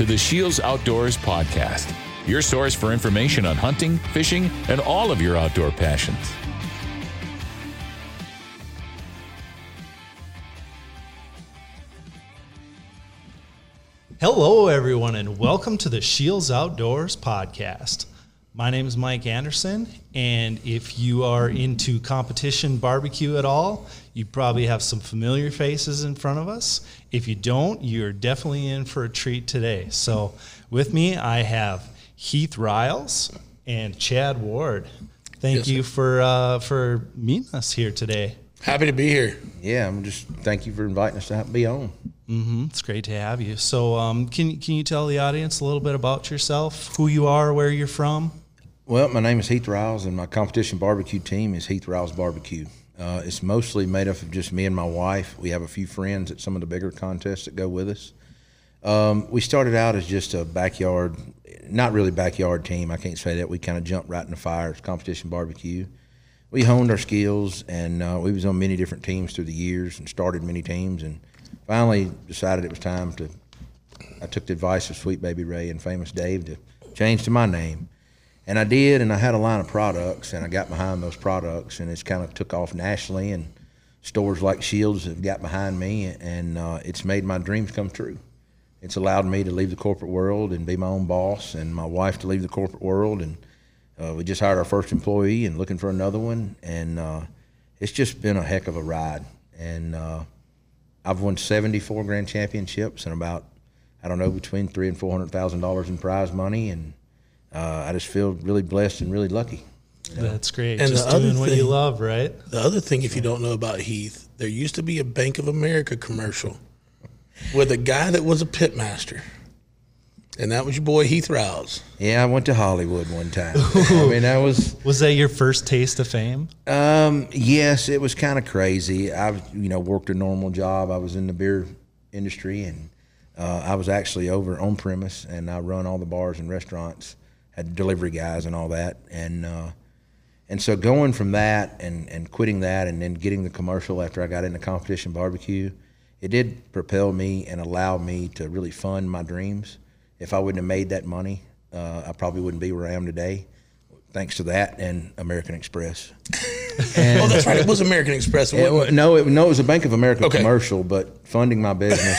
To the Scheels Outdoors Podcast, your source for information on hunting, fishing, and all of your outdoor passions. Hello, everyone, and welcome to the Scheels Outdoors podcast. My name is Mike Anderson, and if you are into competition barbecue at all, you probably have some familiar faces in front of us. If you don't, you're definitely in for a treat today. So, with me, I have Heath Riles and Chad Ward. Thank Yes, you sir. for uh, for meeting us here today. Happy to be here. Yeah, I'm just thank you for inviting us to be on. hmm It's great to have you. So, um, can can you tell the audience a little bit about yourself, who you are, where you're from? Well, my name is Heath Riles, and my competition barbecue team is Heath Riles Barbecue. Uh, it's mostly made up of just me and my wife. We have a few friends at some of the bigger contests that go with us. Um, we started out as just a backyard, not really backyard team. I can't say that. We kind of jumped right in the fire. It's competition barbecue. We honed our skills, and uh, we was on many different teams through the years, and started many teams, and finally decided it was time to. I took the advice of Sweet Baby Ray and Famous Dave to change to my name. And I did, and I had a line of products, and I got behind those products, and it's kind of took off nationally, and stores like Scheels have got behind me, and uh, it's made my dreams come true. It's allowed me to leave the corporate world and be my own boss, and my wife to leave the corporate world, and uh, we just hired our first employee and looking for another one, and uh, it's just been a heck of a ride. And uh, I've won 74 grand championships and about I don't know between three and four hundred thousand dollars in prize money, and uh, I just feel really blessed and really lucky. That's great. And Just the other doing what you love, right? The other thing, if you don't know about Heath, there used to be a Bank of America commercial with a guy that was a pitmaster. And that was your boy Heath Riles. Yeah, I went to Hollywood one time. I mean, that was Was that your first taste of fame? um, yes, it was kind of crazy. I you know worked a normal job. I was in the beer industry, and uh, I was actually over on premise, and I run all the bars and restaurants, had delivery guys and all that, and. Uh, And so going from that and, and quitting that and then getting the commercial after I got into competition barbecue, it did propel me and allow me to really fund my dreams. If I wouldn't have made that money, uh, I probably wouldn't be where I am today, thanks to that and American Express. Oh, that's right. It was American Express. It It wasn't- wa- no, it, no, it was a Bank of America Okay. commercial, but funding my business,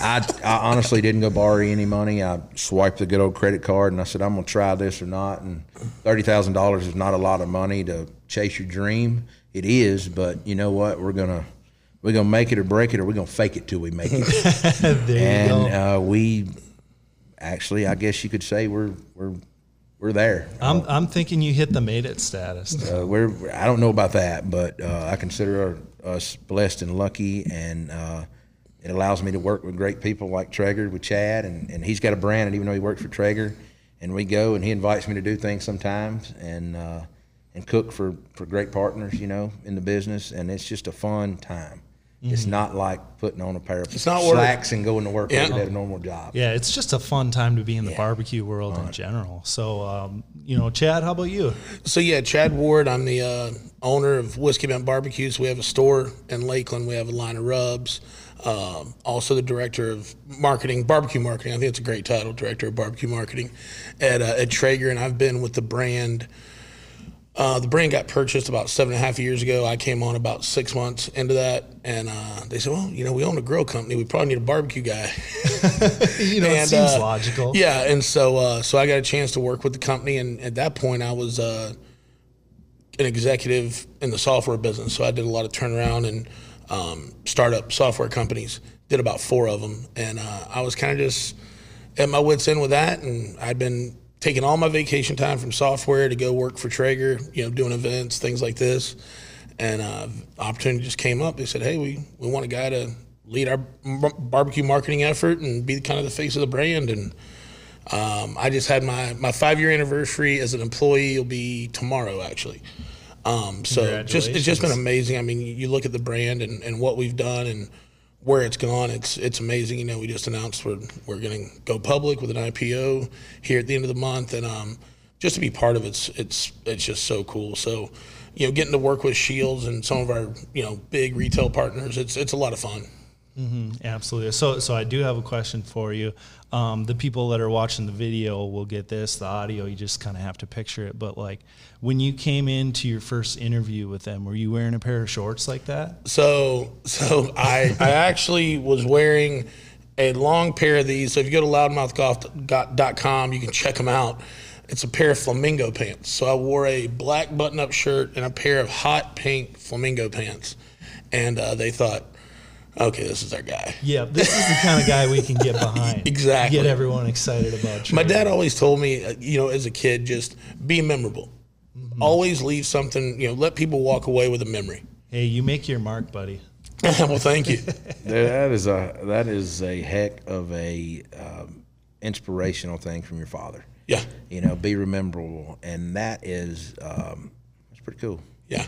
I, I honestly didn't go borrow any money. I swiped the good old credit card and I said, I'm going to try this or not. And $30,000 is not a lot of money to chase your dream. It is, but you know what? We're going to. We're gonna make it or break it, or we're gonna fake it till we make it. there you go. and uh, we, actually, I guess you could say we're we're we're there. I'm, I'm thinking you hit the made it status. Uh, we're I don't know about that, but uh, I consider us blessed and lucky, and uh, it allows me to work with great people like Traeger with Chad, and, and he's got a brand, and even though he works for Traeger, and we go and he invites me to do things sometimes, and uh, and cook for for great partners, you know, in the business, and it's just a fun time. It's not like putting on a pair of It's not work. slacks and going to work Yeah. every day, a normal job. Yeah, it's just a fun time to be in the Yeah. barbecue world in general. So, um, you know, Chad, how about you? So, yeah, Chad Ward, I'm the uh, owner of Whiskey Bent Barbecues. We have a store in Lakeland. We have a line of rubs. Um, also, the director of marketing, barbecue marketing. I think it's a great title, director of barbecue marketing at, uh, at Traeger. And I've been with the brand. Uh, the brand got purchased about seven and a half years ago. I came on about six months into that, and uh, they said, "Well, you know, we own a grill company. We probably need a barbecue guy." You know, it seems uh, logical. Yeah, and so uh, so I got a chance to work with the company, and at that point, I was uh, an executive in the software business. So I did a lot of turnaround and um, startup software companies. Did about four of them, and uh, I was kind of just at my wits end with that, and I'd been taking all my vacation time from software to go work for Traeger, you know, doing events, things like this. And uh, opportunity just came up. They said, "Hey, we we want a guy to lead our barbecue marketing effort and be kind of the face of the brand." And um, I just had my my five year anniversary as an employee. Will be tomorrow, actually. Um, so just it's just been amazing. I mean, you, look at the brand and, and what we've done and where it's gone. It's it's amazing. You know, we just announced we're we're going to go public with an IPO here at the end of the month, and um, just to be part of it's it's it's just so cool. So, you know, getting to work with Scheels and some of our you know big retail partners, it's it's a lot of fun. Absolutely. So, so I do have a question for you. Um, the people that are watching the video will get this. The audio, you just kind of have to picture it. But like, when you came into your first interview with them, were you wearing a pair of shorts like that? So, so I, I actually was wearing a long pair of these. So if you go to loudmouthgolf.com, you can check them out. It's a pair of flamingo pants. So I wore a black button-up shirt and a pair of hot pink flamingo pants, and uh, they thought, okay, this is our guy. Yeah, this is the kind of guy we can get behind. Exactly. Get everyone excited about. My dad always told me, uh, you know, as a kid, just be memorable. Always leave something, you know, let people walk away with a memory. Hey, you make your mark, buddy. well, thank you. That is a that is a heck of a um, inspirational thing from your father. Yeah, You know, be rememberable, and that is um, that's pretty cool. yeah.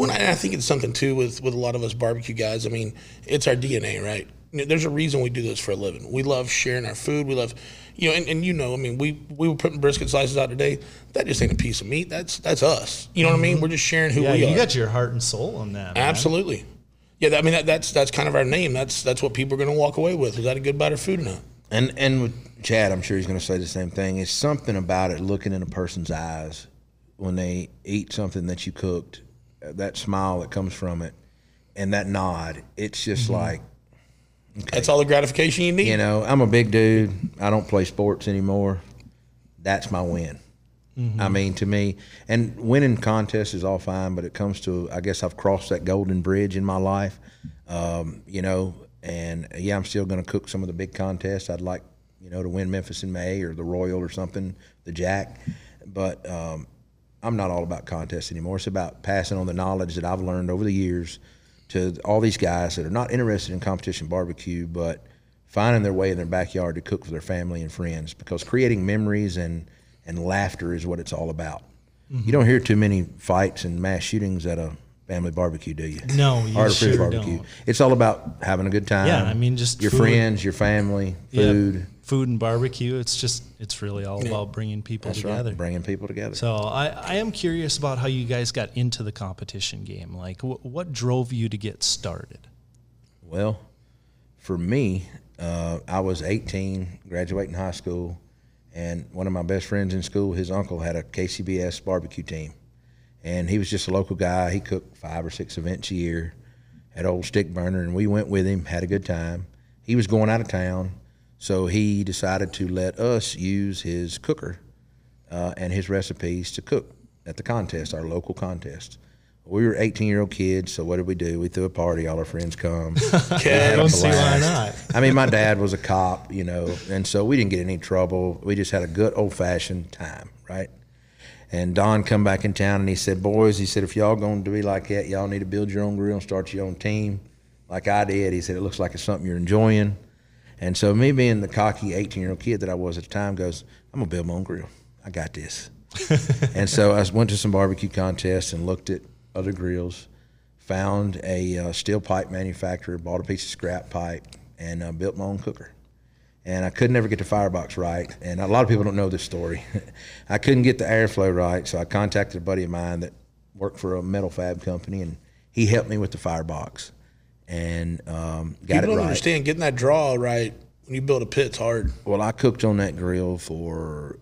Well, and I I think it's something too with with a lot of us barbecue guys. I mean, it's our DNA, right? There's a reason we do this for a living. We love sharing our food. We love, you know, and, and you know, I mean, we we were putting brisket slices out today. That just ain't a piece of meat. That's that's us. You know what I mean? Mm-hmm. We're just sharing who Yeah, we you are. You got your heart and soul in that. man. Absolutely. Yeah, that- I mean that, that's that's kind of our name. That's that's what people are going to walk away with. Is that a good bite of food or not? And and with Chad, I'm sure he's going to say the same thing. It's something about it looking in a person's eyes when they eat something that you cooked, that smile that comes from it, and that nod. It's just like That's all the gratification you need. you know, I'm a big dude. I don't play sports anymore. That's my win. I mean, to me, and winning contests is all fine, but it comes to, I guess I've crossed that golden bridge in my life, um, you know, and yeah, I'm still going to cook some of the big contests. I'd like, you know, to win Memphis in May or the Royal or something, the Jack, but um, I'm not all about contests anymore. It's about passing on the knowledge that I've learned over the years to all these guys that are not interested in competition barbecue, but finding their way in their backyard to cook for their family and friends because creating memories and, and laughter is what it's all about. Mm-hmm. You don't hear too many fights and mass shootings at a family barbecue, do you? No, you Or at a fish sure don't. It's all about having a good time. Yeah, I mean, just your food. friends, your family, food. Food and barbecue. It's just it's really all about bringing people That's right, together. bringing people together. So I, I am curious about how you guys got into the competition game. Like, wh- what drove you to get started? Well, for me, uh, I was 18, graduating high school, and one of my best friends in school, his uncle had a KCBS barbecue team, and he was just a local guy. He cooked five or six events a year, had old stick burner, and we went with him, had a good time. He was going out of town, so he decided to let us use his cooker uh, and his recipes to cook at the contest, our local contest. We were 18 year old kids, so what did we do? We threw a party. All our friends come. Okay. I don't see why not. I mean, my dad was a cop, you know, and so we didn't get in any trouble. We just had a good old fashioned time, right? And Don come back in town and he said, "Boys," he said, "if y'all going to be like that, y'all need to build your own grill and start your own team, like I did." He said, "It looks like it's something you're enjoying." And so, me being the cocky 18 year old kid that I was at the time, goes, "I'm gonna build my own grill. I got this." and so I went to some barbecue contests and looked at other grills, found a uh, steel pipe manufacturer, bought a piece of scrap pipe, and uh, built my own cooker. And I could never get the firebox right, and a lot of people don't know this story. I couldn't get the airflow right, so I contacted a buddy of mine that worked for a metal fab company, and he helped me with the firebox and um, got People it don't right. understand getting that draw right when you build a pit's hard. Well, I cooked on that grill for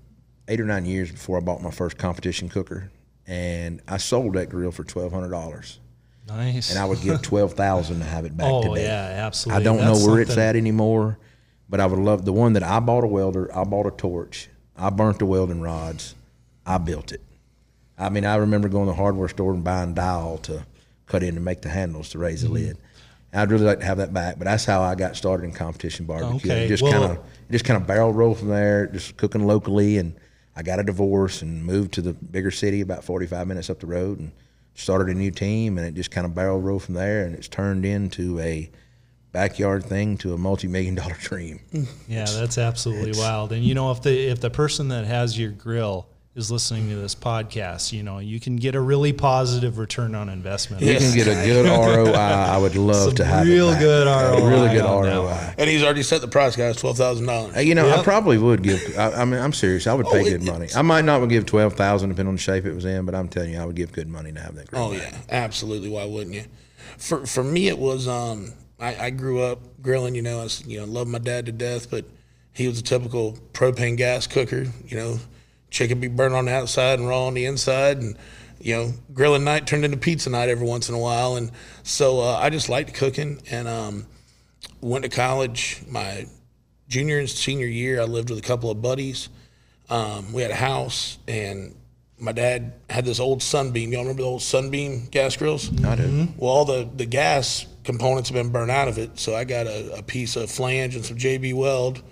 eight or nine years before I bought my first competition cooker, and I sold that grill for twelve hundred dollars. Nice. And I would give twelve thousand to have it back oh today. yeah, absolutely. I don't That's know where it's at anymore, but I would love the one that I bought a welder. I bought a torch. I burnt the welding rods. I built it. I mean, I remember going to the hardware store and buying dowel to cut in to make the handles to raise the lid. I'd really like to have that back, but that's how I got started in competition barbecue. Okay, just well- kind of just kind of barrel roll from there, just cooking locally, and I got a divorce and moved to the bigger city about 45 minutes up the road and started a new team, and it just kind of barrel roll from there, and it's turned into a backyard thing to a multi-million dollar dream. Yeah, that's absolutely wild. And you know, if the if the person that has your grill is listening to this podcast, you know, you can get a really positive return on investment. You can get a good ROI. I would love Some to have it real back. good A ROI really good on that ROI. And he's already set the price, guys, twelve thousand dollars. You know, I probably would give. I, I mean, I'm serious. I would pay Oh, it- good money. I might not would give twelve thousand, depending on the shape it was in, but I'm telling you, I would give good money to have that grill. Oh back. yeah, absolutely. Why wouldn't you? For for me, it was um, I, I grew up grilling. You know, I was, you know love my dad to death, but he was a typical propane gas cooker. You know, chicken be burnt on the outside and raw on the inside, and you know, grilling night turned into pizza night every once in a while. And so uh, I just liked cooking, and um, went to college. My junior and senior year, I lived with a couple of buddies. Um, we had a house, and my dad had this old Sunbeam. Y'all remember the old Sunbeam gas grills? I do. Well, all the, the gas components have been burned out of it. So I got a, a piece of flange and some JB Weld,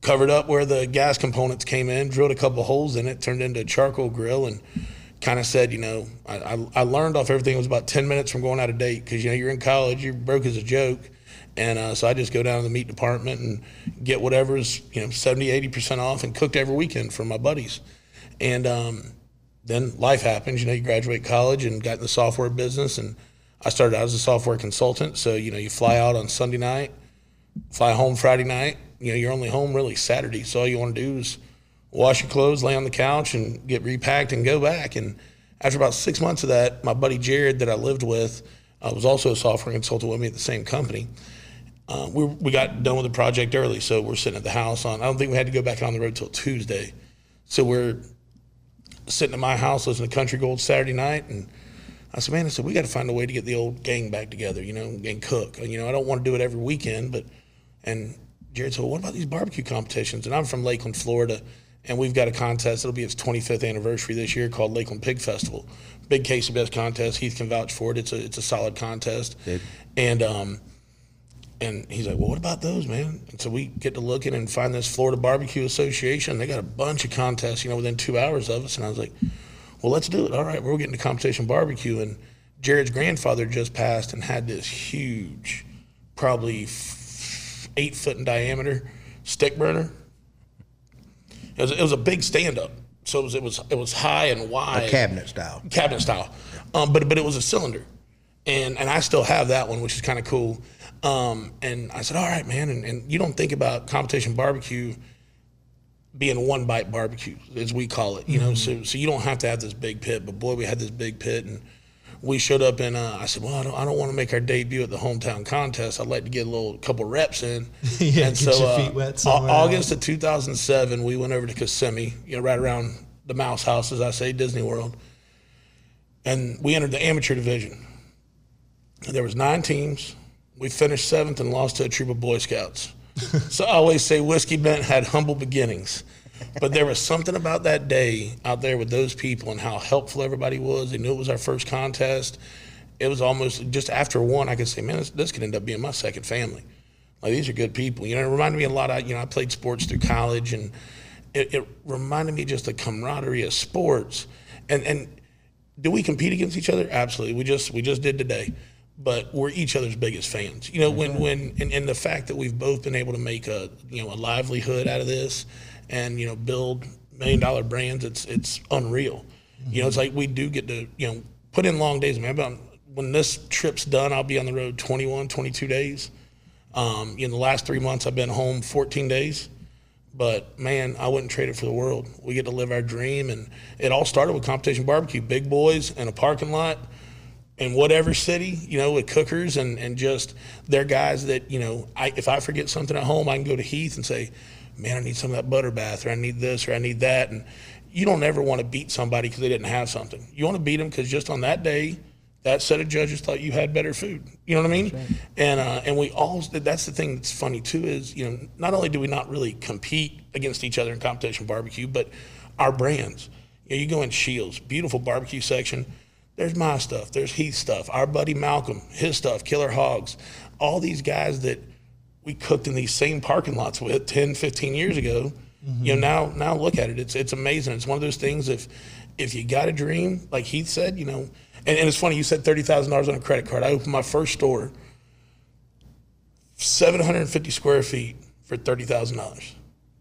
covered up where the gas components came in, drilled a couple holes in it, turned into a charcoal grill, and kind of said, you know, I, I, I learned off everything. It was about 10 minutes from going out of date because, you know, you're in college, you're broke as a joke. And uh, so I just go down to the meat department and get whatever's, you know, 70, 80% off and cooked every weekend for my buddies. And um, then life happens. You know, you graduate college and got in the software business. And I started out as a software consultant. So, you know, you fly out on Sunday night, fly home Friday night. You know, you're only home really Saturday. So all you want to do is wash your clothes, lay on the couch, and get repacked and go back. And after about six months of that, my buddy Jared that I lived with uh, was also a software consultant with me at the same company. Uh, we, we got done with the project early, so we're sitting at the house on. I don't think we had to go back on the road till Tuesday, so we're sitting at my house listening to Country Gold Saturday night, and I said, "Man, I said we got to find a way to get the old gang back together, you know, and cook. You know, I don't want to do it every weekend, but." And Jared said, well, "What about these barbecue competitions?" And I'm from Lakeland, Florida, and we've got a contest. It'll be its 25th anniversary this year called Lakeland Pig Festival. Big KCBS contest. Heath can vouch for it. It's a it's a solid contest, and um, and he's like, well, what about those, man? And so we get to looking and find this Florida Barbecue Association. They got a bunch of contests, you know, within two hours of us. And I was like, well, let's do it. All right, we're getting to competition barbecue. And Jared's grandfather just passed and had this huge, probably eight foot in diameter stick burner. It was, it was a big stand up. So it was, it was it was high and wide A cabinet style. cabinet style, um, but but it was a cylinder, and and I still have that one, which is kind of cool. Um, and I said, all right, man, and, and you don't think about competition barbecue being one bite barbecue, as we call it, you know. So so you don't have to have this big pit, but boy, we had this big pit, and we showed up, and uh, I said, well, I don't, I don't want to make our debut at the hometown contest. I'd like to get a little couple reps in. Yeah, and get so your uh, feet wet somewhere August of 2007, we went over to Kissimmee, you know, right around the Mouse House, as I say, Disney World, and we entered the amateur division. There was nine teams. We finished seventh and lost to a troop of Boy Scouts. so I always say Whiskey Bent had humble beginnings. But there was something about that day out there with those people and how helpful everybody was. They knew it was our first contest. It was almost just after one, I could say, man, this, this could end up being my second family. Like these are good people. You know, it reminded me a lot of, you know, I played sports through college and it, it reminded me just the camaraderie of sports. And and do we compete against each other? Absolutely. We just we just did today. But we're each other's biggest fans. You know, when mm-hmm. when and, and the fact that we've both been able to make a you know a livelihood out of this and you know build million dollar brands, it's it's unreal. You know, it's like we do get to, you know, put in long days. Man, about when this trip's done, I'll be on the road 21, 22 days. Um, in the last three months, I've been home 14 days. But man, I wouldn't trade it for the world. We get to live our dream, and it all started with competition barbecue, big boys in a parking lot in whatever city, you know, with cookers and, and just they're guys that, you know, I, if I forget something at home, I can go to Heath and say, man, I need some of that butter bath or I need this or I need that. And you don't ever want to beat somebody because they didn't have something. You want to beat them because just on that day, that set of judges thought you had better food. You know what I mean? And uh, and we all that's the thing that's funny too is you know not only do we not really compete against each other in competition barbecue, but our brands. You, know, you go in Scheels, beautiful barbecue section. There's my stuff. There's Heath's stuff. Our buddy Malcolm, his stuff. Killer Hogs. All these guys that we cooked in these same parking lots with 10, 15 years ago. You know now now look at it. It's it's amazing. It's one of those things. If if you got a dream, like Heath said, you know, and, and it's funny you said thirty thousand dollars on a credit card. I opened my first store, seven hundred and fifty square feet for thirty thousand dollars.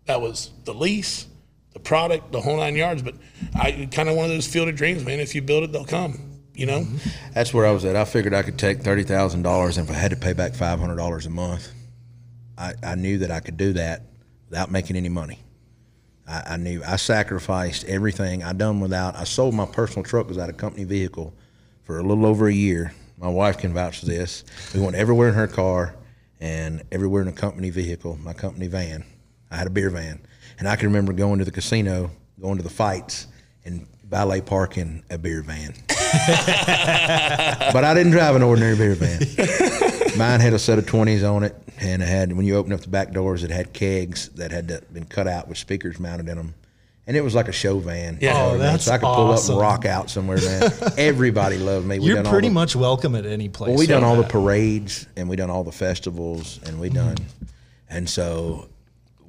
That was the lease, the product, the whole nine yards. But I kind of one of those field of dreams, man. If you build it, they'll come. You know. That's where I was at. I figured I could take thirty thousand dollars, and if I had to pay back five hundred dollars a month, I, I knew that I could do that without making any money. I, I knew I sacrificed everything I done without. I sold my personal truck was out a company vehicle for a little over a year My wife can vouch for this. We went everywhere in her car and everywhere in a company vehicle, my company van. I had a beer van. And I can remember going to the casino, going to the fights, and valet parking a beer van. but I didn't drive an ordinary beer van. Mine had a set of 20s on it, and it had, when you open up the back doors, it had kegs that had been cut out with speakers mounted in them. And it was like a show van. Yeah. Oh, that's so I could pull awesome. up and rock out somewhere, man. Everybody loved me. We You're pretty the- much welcome at any place. well, we done all the parades and we done all the festivals and we done, mm-hmm. and so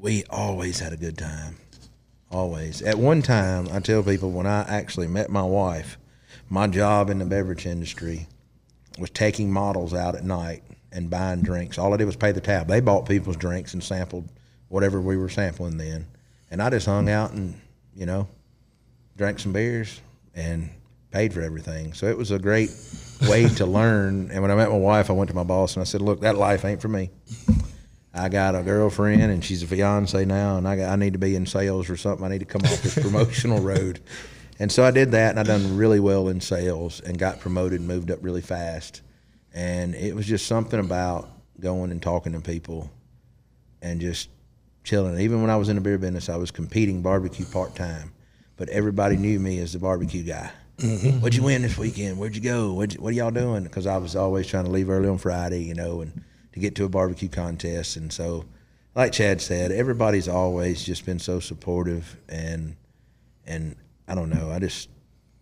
we always had a good time. Always. At one time, I tell people when I actually met my wife, my job in the beverage industry was taking models out at night and buying drinks. All I did was pay the tab. They bought people's drinks and sampled whatever we were sampling then, and I just hung out and you know drank some beers and paid for everything. So it was a great way to learn. And when I met my wife, I went to my boss and I said, "Look, that life ain't for me. I got a girlfriend and she's a fiance now, and I got, I need to be in sales or something. I need to come off this promotional road." And so I did that, and I done really well in sales and got promoted and moved up really fast. And it was just something about going and talking to people and just chilling. Even when I was in the beer business, I was competing barbecue part time, but everybody knew me as the barbecue guy. Mm-hmm. What'd you win this weekend? Where'd you go? What'd you, what are y'all doing? Because I was always trying to leave early on Friday, you know, and to get to a barbecue contest. And so, like Chad said, everybody's always just been so supportive and and I don't know. I just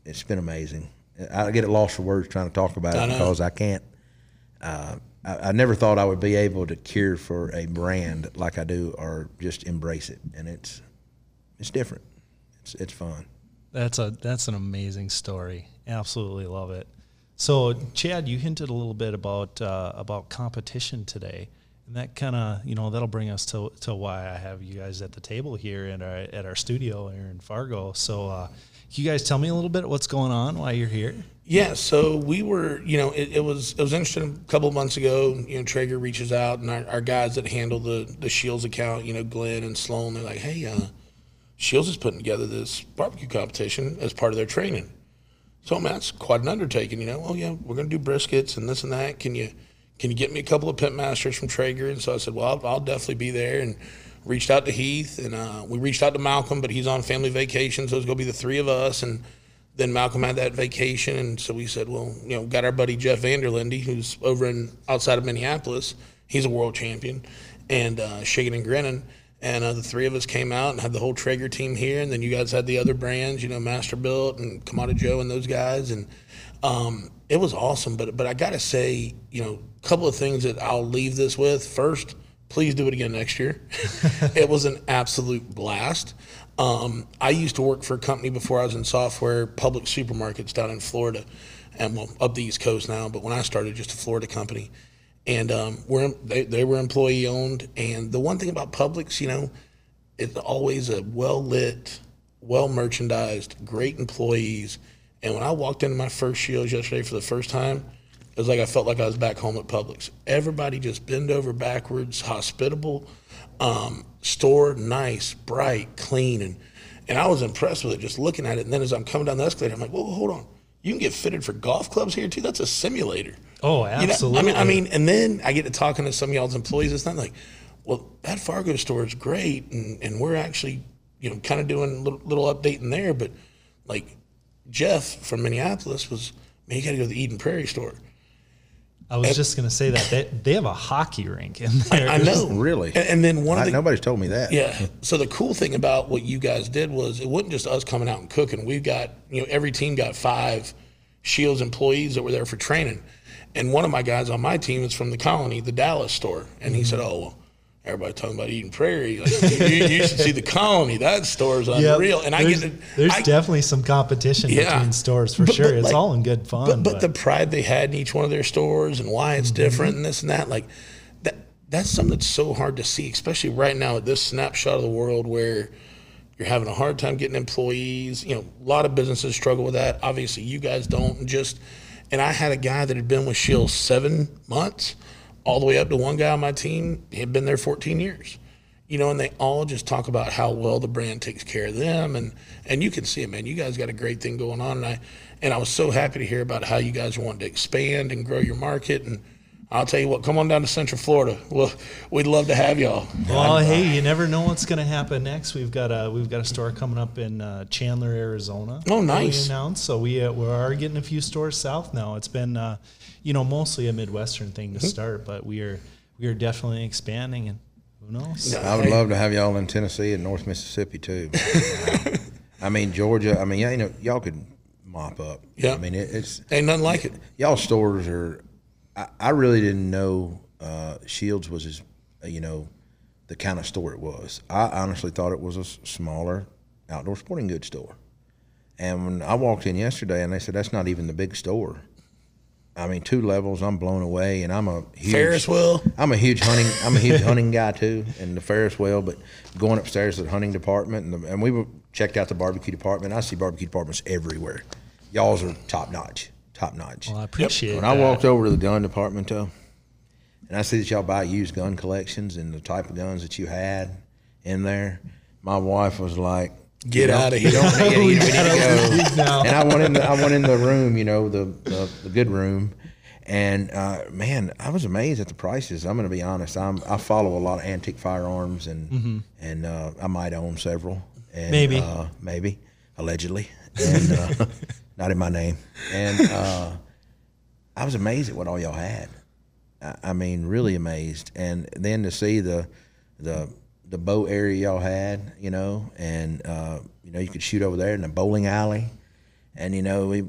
it's been amazing. I get it lost for words trying to talk about it know. because I can't. Uh, I, I never thought I would be able to care for a brand like I do, or just embrace it, and it's it's different. It's it's fun. That's a that's an amazing story. Absolutely love it. So, Chad, you hinted a little bit about uh, about competition today, and that kind of you know that'll bring us to, to why I have you guys at the table here at our at our studio here in Fargo. So, uh, can you guys tell me a little bit what's going on while you're here? Yeah, so we were, you know, it, it was it was interesting. A couple of months ago, you know, Traeger reaches out, and our, our guys that handle the the Scheels account, you know, Glenn and Sloan, they're like, "Hey, uh, Scheels is putting together this barbecue competition as part of their training." So, man, that's quite an undertaking, you know. Well, yeah, we're going to do briskets and this and that. Can you can you get me a couple of pit masters from Traeger? And so I said, well, I'll, I'll definitely be there. And reached out to Heath, and uh, we reached out to Malcolm, but he's on family vacation, so it's to be the three of us. And then Malcolm had that vacation, and so we said, well, you know, got our buddy Jeff Vanderlinde, who's over in outside of Minneapolis. He's a world champion, and uh, shaking and grinning. And uh, the three of us came out and had the whole Traeger team here, and then you guys had the other brands, you know, Masterbuilt and Kamado Joe and those guys, and um, it was awesome. But but I gotta say, you know, a couple of things that I'll leave this with. First, please do it again next year. it was an absolute blast. Um, I used to work for a company before I was in software, Publix supermarkets down in Florida, and well, up the East Coast now. But when I started, just a Florida company, and um, we're they, they were employee owned. And the one thing about Publix, you know, it's always a well lit, well merchandised, great employees. And when I walked into my first Shields yesterday for the first time, it was like I felt like I was back home at Publix. Everybody just bend over backwards, hospitable, um, store nice, bright, clean, and and I was impressed with it just looking at it. And then as I'm coming down the escalator, I'm like, whoa, hold on, you can get fitted for golf clubs here too. That's a simulator. Oh, You know, absolutely. I mean, I mean, and then I get to talking to some of y'all's employees. It's not like, well, that Fargo store is great, and, and we're actually, you know, kind of doing a little, little update in there. But like Jeff from Minneapolis was, man, you got to go to the Eden Prairie store. I was eh. just going to say that they, they have a hockey rink in there. I know, Really? And, and then one I, of the nobody's told me that. Yeah. So the cool thing about what you guys did was it wasn't just us coming out and cooking. We've got, you know, every team got five Scheels employees that were there for training. And one of my guys on my team is from the colony, the Dallas store. And he mm-hmm. said, Oh, well, everybody talking about Eden Prairie. Like, you, you should see the colony. That store is Yep. unreal. And I there's, get it. there's I, definitely some competition Yeah. between stores for But- sure. but it's like- all in good fun. but, but the pride they had in each one of their stores and why Mm-hmm. it's different and this and that, like that that's something that's so hard to see, especially right now at this snapshot of the world where you're having a hard time getting employees. You know, a lot of businesses struggle with that. Obviously, you guys don't. And just and I had a guy that had been with Shield seven months, all the way up to one guy on my team. He had been there 14 years. you know, and they all just talk about how well the brand takes care of them, and and you can see it, man. You guys got a great thing going on, and I and I was so happy to hear about how you guys want to expand and grow your market, and I'll tell you what, come on down to Central Florida. Well, we'd love to have y'all. Well, hey, you never know what's going to happen next. We've got a we've got a store coming up in uh, Chandler, Arizona. Oh, that we nice. announced. So we uh, we are getting a few stores south now. It's been uh, you know mostly a midwestern thing Mm-hmm. to start, but we are we are definitely expanding, and who knows? I would love to have y'all in Tennessee and North Mississippi too. I mean Georgia. I mean, yeah, you know, y'all could mop up. Yeah. I mean, it, it's Ain't nothing like it. y'all stores are. I, I really didn't know uh, Scheels was as uh, you know the kind of store it was. I honestly thought it was a smaller outdoor sporting goods store. And when I walked in yesterday, and they said that's not even the big store. I mean, two levels. I'm blown away, and I'm a huge Ferris wheel. I'm a huge hunting. I'm a huge hunting guy too, and the Ferris wheel. But going upstairs to the hunting department, and, the, and we were checked out the barbecue department. I see barbecue departments everywhere. Y'all's are top notch, top notch. Well, I appreciate it. When that. I walked over to the gun department though, and I see that y'all buy used gun collections and the type of guns that you had in there, my wife was like, Get "You don't- outta You here." don't need it. You need to go." And I went in. The, I went in the room. You know, the the, the good room. And uh, man, I was amazed at the prices. I'm going to be honest. I'm, I follow a lot of antique firearms, and and uh, I might own several. And, Maybe. uh, maybe, allegedly, and uh, not in my name. And uh, I was amazed at what all y'all had. I, I mean, really amazed. And then to see the the the bow area y'all had, you know, and uh, you know you could shoot over there in the bowling alley, and you know we,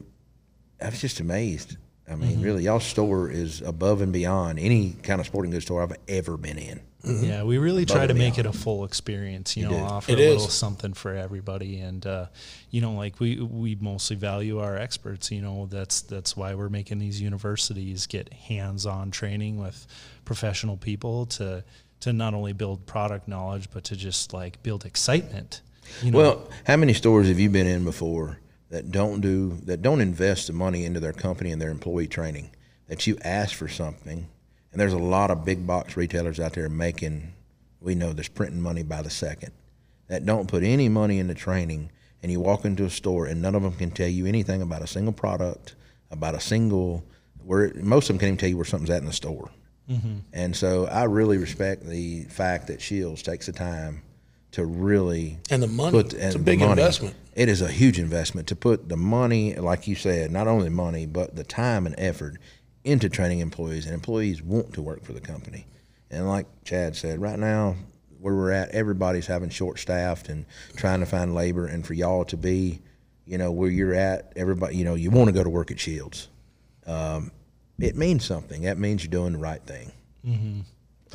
I was just amazed. I mean, Mm-hmm. really, y'all store is above and beyond any kind of sporting goods store I've ever been in. Yeah, we really try to and make it a full experience. You, know, do. offer It a little is. something for everybody, and uh, you know, like we we mostly value our experts. You know, that's that's why we're making these universities get hands-on training with professional people to to not only build product knowledge, but to just like build excitement. You know, Well, how many stores have you been in before that don't do that don't invest the money into their company and their employee training? That you ask for something, and there's a lot of big box retailers out there making, we know there's printing money by the second, that don't put any money into training. And you walk into a store and none of them can tell you anything about a single product, about a single where most of them can't even tell you where something's at in the store. And so I really respect the fact that Scheels takes the time to really And the money. put it's a big money. investment. It is a huge investment to put the money, like you said, not only money but the time and effort into training employees, and employees want to work for the company. And like Chad said, right now where we're at, everybody's having short staffed and trying to find labor, and for y'all to be, you know, where you're at, everybody, you know, you want to go to work at Scheels. Um, it means something. That means you're doing the right thing. Mm-hmm.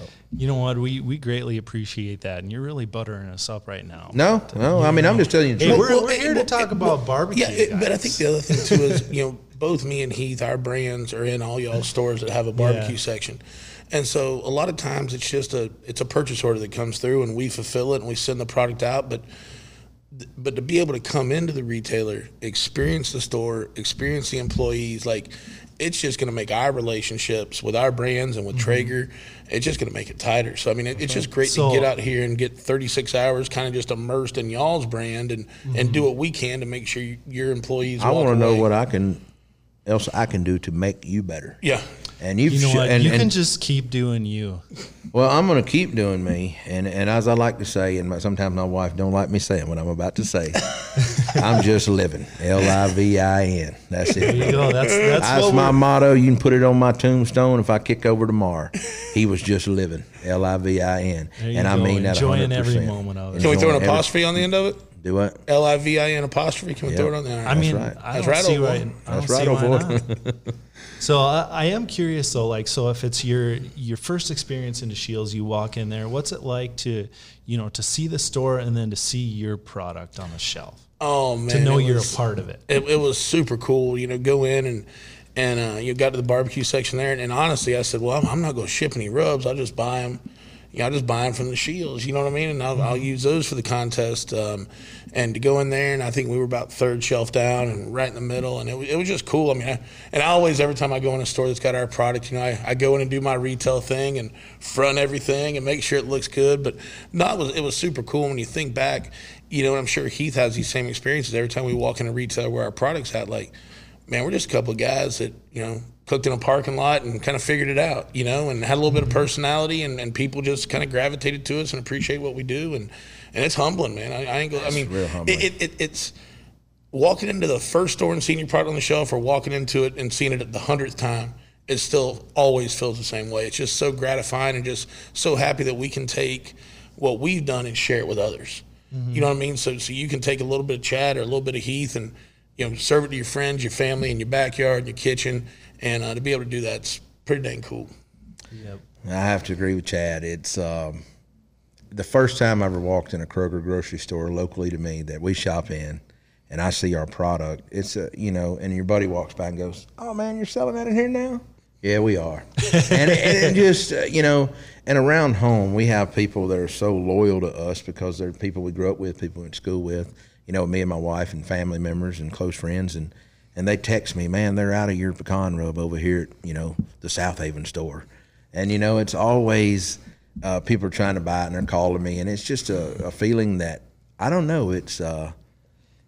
Oh. you know what? We we greatly appreciate that, and you're really buttering us up right now. No, no. I mean, I'm just telling you. the Hey, truth. we're, Well, we're it- here to talk it- about well, barbecue. Yeah, it, but I think the other thing too is you know both me and Heath, our brands are in all y'all stores that have a barbecue Yeah. section, and so a lot of times it's just a it's a purchase order that comes through and we fulfill it and we send the product out, but but to be able to come into the retailer, experience the store, experience the employees, like it's just going to make our relationships with our brands and with Mm-hmm. Traeger, it's just going to make it tighter. So I mean, it, it's just great So- to get out here and get 36 hours, kind of just immersed in y'all's brand and and do what we can to make sure your employees. I want to know what I can else I can do to make you better. Yeah, And you've you know what? and, you and- can just keep doing you. well, I'm going to keep doing me, and and as I like to say, and my, sometimes my wife don't like me saying what I'm about to say. I'm just living. L I V I N. That's it. There you it. go. That's that's, That's my we're- motto. You can put it on my tombstone if I kick over tomorrow. He was just living. L I V I N. There you And I go. mean that Enjoying 100%. every moment of it. can we throw an Enjoying every- apostrophe on the end of it? Do what? L I V I N apostrophe. Can we throw it on there? I mean, right. I That's don't right, see old boy. I That's right, see old why boy. not. So I, I am curious though, like, so if it's your your first experience into Scheels, you walk in there. What's it like to, you know, to see the store and then to see your product on the shelf, oh man, to know you're was- a part of it? it, it was super cool. You know, go in and and uh, you got to the barbecue section there, and, and honestly, I said, well, I'm, I'm not going to ship any rubs. I'll just buy them. you know, I just buy them from the Scheels. You know what I mean? And I'll, I'll use those for the contest. Um, and to go in there, and I think we were about third shelf down and right in the middle, and it, was- it was just cool. I mean, I, and I always every time I go in a store that's got our product, you know, I, I go in and do my retail thing and front everything and make sure it looks good. But no, it was it was super cool when you think back. You know, and I'm sure Heath has these same experiences every time we walk in a retail where our product's at. Like, man, we're just a couple of guys that you know cooked in a parking lot and kind of figured it out, you know, and had a little bit of personality, and, and people just kind of gravitated to us and appreciate what we do, and and it's humbling, man. I, I ain't. Go, I mean, real humbling. It, it, it, it's walking into the first store and seeing your product on the shelf, or walking into it and seeing it at the hundredth time. It still always feels the same way. It's just so gratifying and just so happy that we can take what we've done and share it with others. You know what I mean? So, so you can take a little bit of Chad or a little bit of Heath and you know serve it to your friends, your family, in your backyard, your kitchen, and uh, to be able to do that's pretty dang cool. Yep. I have to agree with Chad. It's um, the first time I ever walked in a Kroger grocery store locally to me that we shop in, and I see our product. It's a you know, and your buddy walks by and goes, "Oh man, you're selling that in here now." Yeah, we are, and, and just uh, you know, and around home we have people that are so loyal to us because they're people we grew up with, people we went to school with. You know, me and my wife and family members and close friends, and and they text me, man, they're out of your pecan rub over here at you know the Southaven store, and you know it's always uh, people are trying to buy it and they're calling me, and it's just a, a feeling that I don't know. It's uh,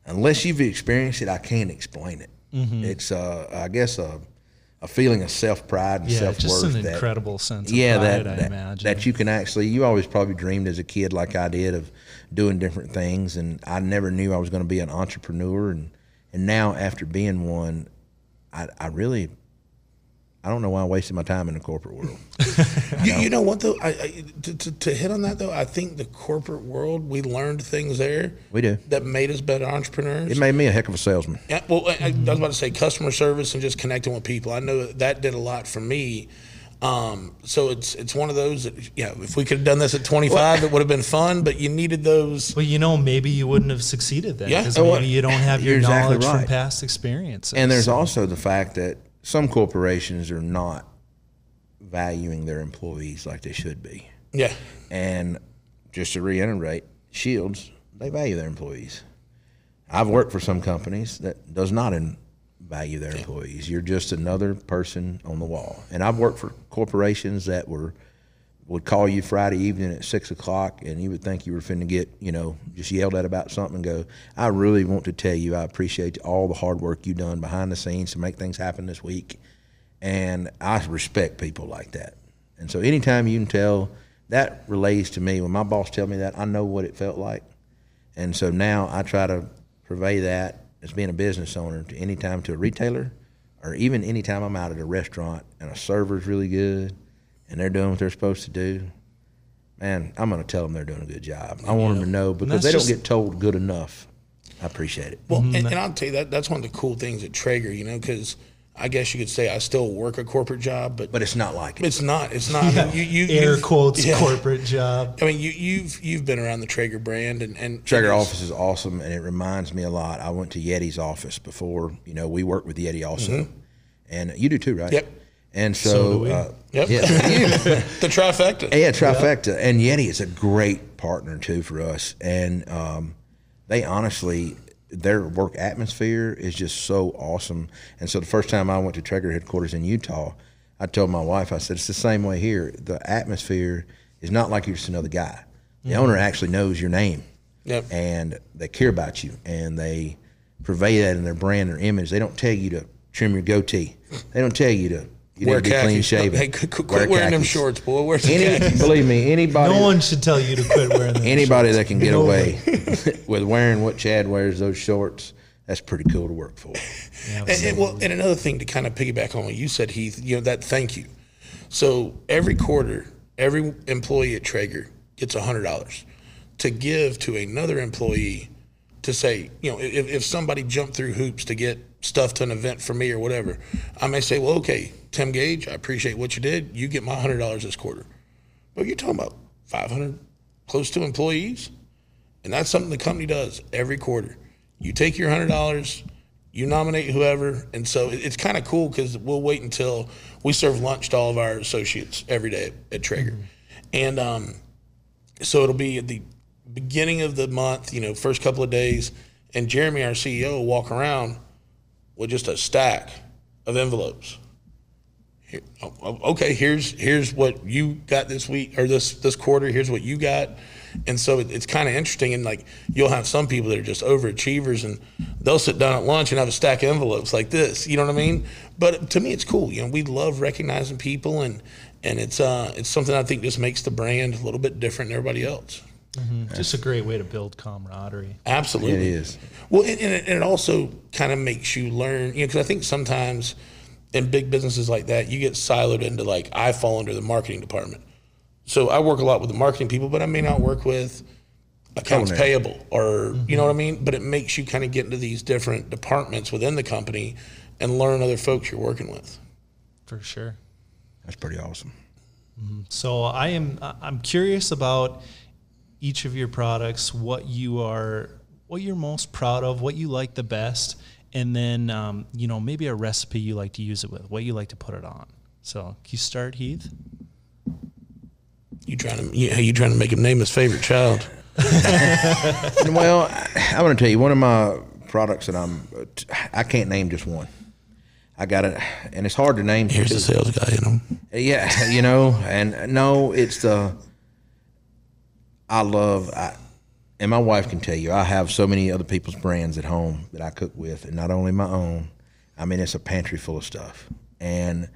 unless you've experienced it, I can't explain it. It's uh, I guess a a feeling of self pride and Yeah, self worth. just an that, incredible sense of yeah, pride, that, I that, imagine. that you can actually. You always probably dreamed as a kid, like I did, of doing different things, and I never knew I was going to be an entrepreneur. And and now after being one, I, I really. I don't know why I wasted my time in the corporate world. You, you know what though? I, I to, to, to hit on that though, I think the corporate world we learned things there We do. that made us better entrepreneurs. It made me a heck of a salesman. Yeah, well, I, I was about to say customer service and just connecting with people. I know that, that did a lot for me. Um, so it's it's one of those that yeah, if we could have done this at 25, it would have been fun. But you needed those. Well, you know, maybe you wouldn't have succeeded then Yeah. because Oh, maybe you don't have your you're exactly knowledge from past experiences. And there's also the fact that some corporations are not valuing their employees like they should be. Yeah, And just to reiterate, Scheels, they value their employees. I've worked for some companies that does not in, value their employees. You're just another person on the wall. And I've worked for corporations that were would call you Friday evening at six o'clock, and you would think you were finna get, you know, just yelled at about something, and go, "I really want to tell you, I appreciate all the hard work you've done behind the scenes to make things happen this week." And I respect people like that. And so, anytime you can tell, that relates to me. When my boss tell me that, I know what it felt like. And so now I try to purvey that as being a business owner to any time to a retailer or even anytime I'm out at a restaurant and a server's really good and they're doing what they're supposed to do. Man, I'm going to tell them they're doing a good job. I want them to know because that's they don't just- get told good enough. I appreciate it. well, and, and I'll tell you that that's one of the cool things at Traeger. You know, because I guess you could say I still work a corporate job, but But it's not like it. it's not. It's not. I mean, you, you, air quotes yeah. corporate job. I mean, you, you've you've been around the Traeger brand, and and Traeger it is- office is awesome, and it reminds me a lot. I went to Yeti's office before. You know, we work with Yeti also, and you do too, right? Mm-hmm. Yep. And so, So do we. Uh, Yep. yeah, the trifecta. yeah, trifecta, and Yeti is a great partner too for us, and um, they honestly. Their work atmosphere is just so awesome. And so the first time I went to Traeger headquarters in Utah, I told my wife, I said, it's the same way here. The atmosphere is not like you're just another guy. The owner actually knows your name Yep. and they care about you and they purvey that in their brand or image. They don't tell you to trim your goatee. They don't tell you to you Wear need to be clean shaven. Hey, quit, quit Wear wearing them shorts, boy. Where's the Any, khakis? believe me, anybody No one should tell you to quit wearing them. anybody that can get No away with wearing what Chad wears, those shorts, that's pretty cool to work for. And, and, well, and another thing to kind of piggyback on what you said, Heath, you know, that thank you. So every quarter, every employee at Traeger gets $100 to give to another employee to say, you know, if, if somebody jumped through hoops to get stuff to an event for me or whatever, I may say, well, okay, Tim Gage, I appreciate what you did. You get my $100 this quarter. But you're talking about 500 close to employees. And that's something the company does every quarter. You take your hundred dollars, you nominate whoever, and so it's kind of cool because we'll wait until we serve lunch to all of our associates every day at, Traeger, And um, so it'll be at the beginning of the month, you know, first couple of days, and Jeremy, our CEO, will walk around with just a stack of envelopes. Okay, here's here's what you got this week or this this quarter. Here's what you got, and so it, it's kind of interesting. And like you'll have some people that are just overachievers, and they'll sit down at lunch and have a stack of envelopes like this. You know what I mean? But to me, it's cool. You know, we love recognizing people, and and it's uh it's something I think just makes the brand a little bit different than everybody else. Mm-hmm. Just a great way to build camaraderie. Absolutely, It is. Well, and, and, it, also kind of makes you learn, you know, because I think sometimes in big businesses like that, you get siloed into like I fall under the marketing department. So I work a lot with the marketing people, but I may not work with accounts Culinary. payable or you know what I mm-hmm. mean. But it makes you kind of get into these different departments within the company and learn other folks you're working with. For sure. That's pretty awesome. Mm-hmm. So I am I'm curious about each of your products, what you are what you're most proud of, what you like the best, and then um, you know maybe a recipe you like to use it with, what you like to put it on. So can you start, Heath? You trying to you, you trying to make him name his favorite child? well, I, want to tell you one of my products that I'm. I can't name just one. I got it, and it's hard to name. Here's the sales guy, you know. Yeah, you know, and no, it's the. I love, I, and my wife can tell you, I have so many other people's brands at home that I cook with, and not only my own. I mean, it's a pantry full of stuff, and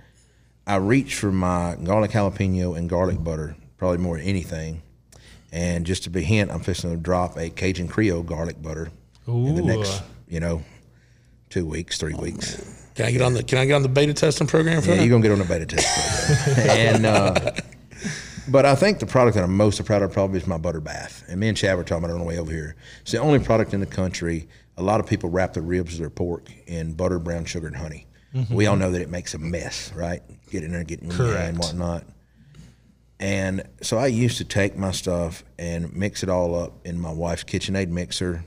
I reach for my garlic jalapeno and garlic butter probably more than anything. And just to be hint, I'm fixing to drop a Cajun Creole garlic butter in the next, you know, two weeks, three weeks. Can I get on the Can I get on the beta testing program for Yeah, that? you're gonna get on the beta test program. and uh, but I think the product that I'm most proud of probably is my butter bath. And me and Chad were talking about it on the way over here. It's the only product in the country. A lot of people wrap their ribs of their pork in butter, brown sugar, and honey. Mm-hmm. We all know that it makes a mess, right? Get in there, get in your and whatnot. And so I used to take my stuff and mix it all up in my wife's KitchenAid mixer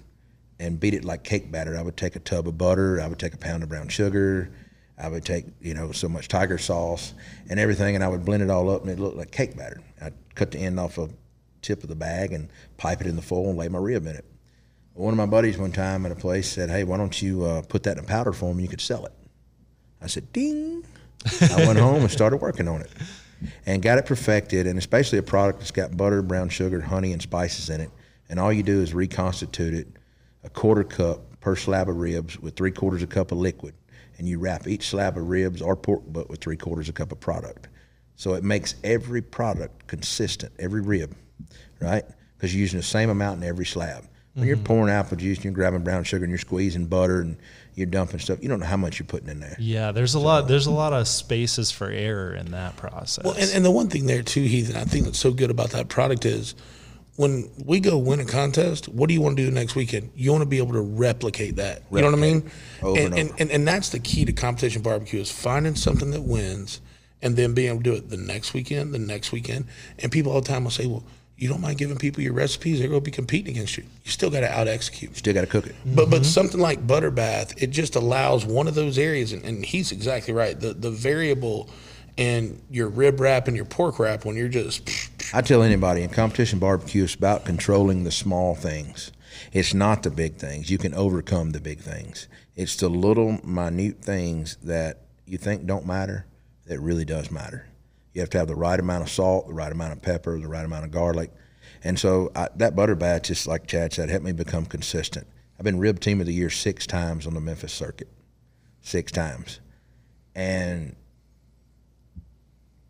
and beat it like cake batter. I would take a tub of butter, I would take a pound of brown sugar, I would take, you know, so much tiger sauce and everything, and I would blend it all up and it looked like cake batter. I'd cut the end off a tip of the bag and pipe it in the foil and lay my rib in it. One of my buddies one time at a place said, Hey, why don't you uh, put that in a powder form and you could sell it? I said, Ding. I went home and started working on it and got it perfected. And it's basically a product that's got butter, brown sugar, honey, and spices in it. And all you do is reconstitute it a quarter cup per slab of ribs with three quarters of a cup of liquid. And you wrap each slab of ribs or pork butt with three quarters of a cup of product. So it makes every product consistent, every rib, right? Because you're using the same amount in every slab. When you're mm-hmm. pouring apple juice and you're grabbing brown sugar and you're squeezing butter and you're dumping stuff, you don't know how much you're putting in there. Yeah, there's a lot there's a lot of spaces for error in that process. Well, and, and the one thing there too, Heath, and I think that's so good about that product is when we go win a contest, what do you want to do next weekend? You want to be able to replicate that. You know what I mean? Over and, and and, over. and, and that's the key to competition barbecue is finding something that wins and then being able to do it the next weekend, the next weekend. And people all the time will say, well, you don't mind giving people your recipes, they're going to be competing against you. You still got to out execute. You still got to cook it. But but mm-hmm. something like butter bath, it just allows one of those areas, and, and he's exactly right. The the variable in your rib wrap and your pork wrap when you're just I tell anybody in competition barbecue, it's about controlling the small things. It's not the big things. You can overcome the big things. It's the little minute things that you think don't matter that really does matter. You have to have the right amount of salt, the right amount of pepper, the right amount of garlic. And so I, that butter bath, just like Chad said, helped me become consistent. I've been rib team of the year six times on the Memphis circuit, six times. And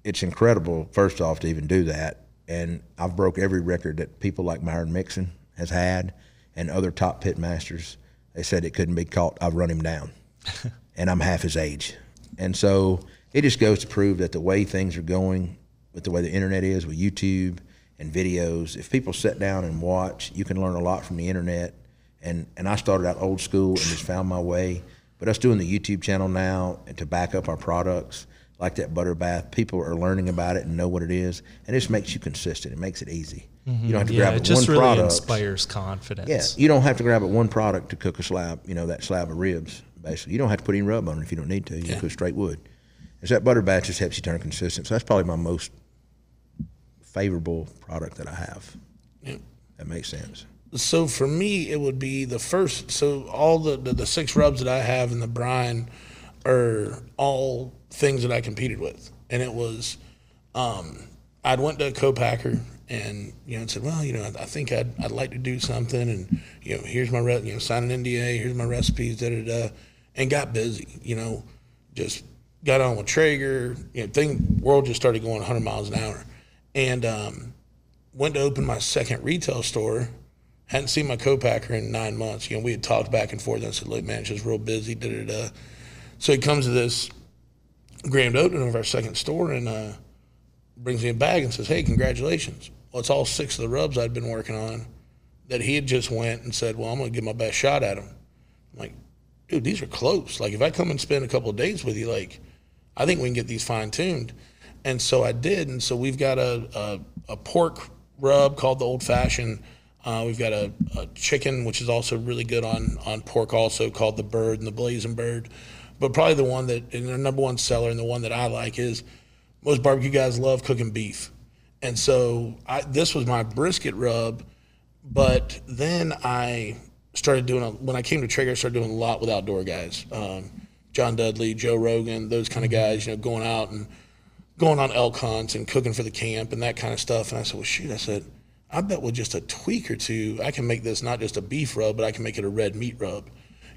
it's incredible, first off, to even do that. And I've broke every record that people like Myron Mixon has had and other top pit masters. They said it couldn't be caught. I've run him down. and I'm half his age. And so it just goes to prove that the way things are going, with the way the internet is, with YouTube and videos, if people sit down and watch, you can learn a lot from the internet. And, and I started out old school and just found my way. But us doing the YouTube channel now and to back up our products, like that butter bath, people are learning about it and know what it is. And it just makes you consistent. It makes it easy. You mm-hmm. don't have to yeah, grab it it just one really product. inspires confidence. Yeah, you don't have to grab it one product to cook a slab, you know, that slab of ribs, basically. You don't have to put any rub on it if you don't need to. You can cook straight wood. And so that butter bath just helps you turn consistent. So that's probably my most favorable product that I have. Yeah. That makes sense. So for me, it would be the first. So all the, the, the six rubs that I have in the brine are all things that I competed with, and it was um, I'd went to a co-packer and you know said, well, you know, I, I think I'd, I'd like to do something, and you know, here's my re- you know sign an NDA, here's my recipes, da da da, and got busy. You know, just got on with Traeger. You know, thing world just started going 100 miles an hour, and um, went to open my second retail store. Hadn't seen my co-packer in nine months. You know, we had talked back and forth. And I said, "Look, man, it's just real busy." Da da da. So he comes to this grand opening of our second store and uh, brings me a bag and says, "Hey, congratulations!" Well, it's all six of the rubs I'd been working on that he had just went and said, "Well, I'm going to give my best shot at them." I'm like, dude, these are close. Like, if I come and spend a couple of days with you, like, I think we can get these fine tuned. And so I did. And so we've got a, a, a pork rub called the old fashioned. Uh, we've got a, a chicken, which is also really good on, on pork, also called the bird and the blazing bird. But probably the one that, and the number one seller and the one that I like is most barbecue guys love cooking beef. And so I, this was my brisket rub. But then I started doing, a, when I came to Traeger, I started doing a lot with outdoor guys. Um, John Dudley, Joe Rogan, those kind of guys, you know, going out and going on elk hunts and cooking for the camp and that kind of stuff. And I said, well, shoot, I said, I bet with just a tweak or two, I can make this not just a beef rub, but I can make it a red meat rub,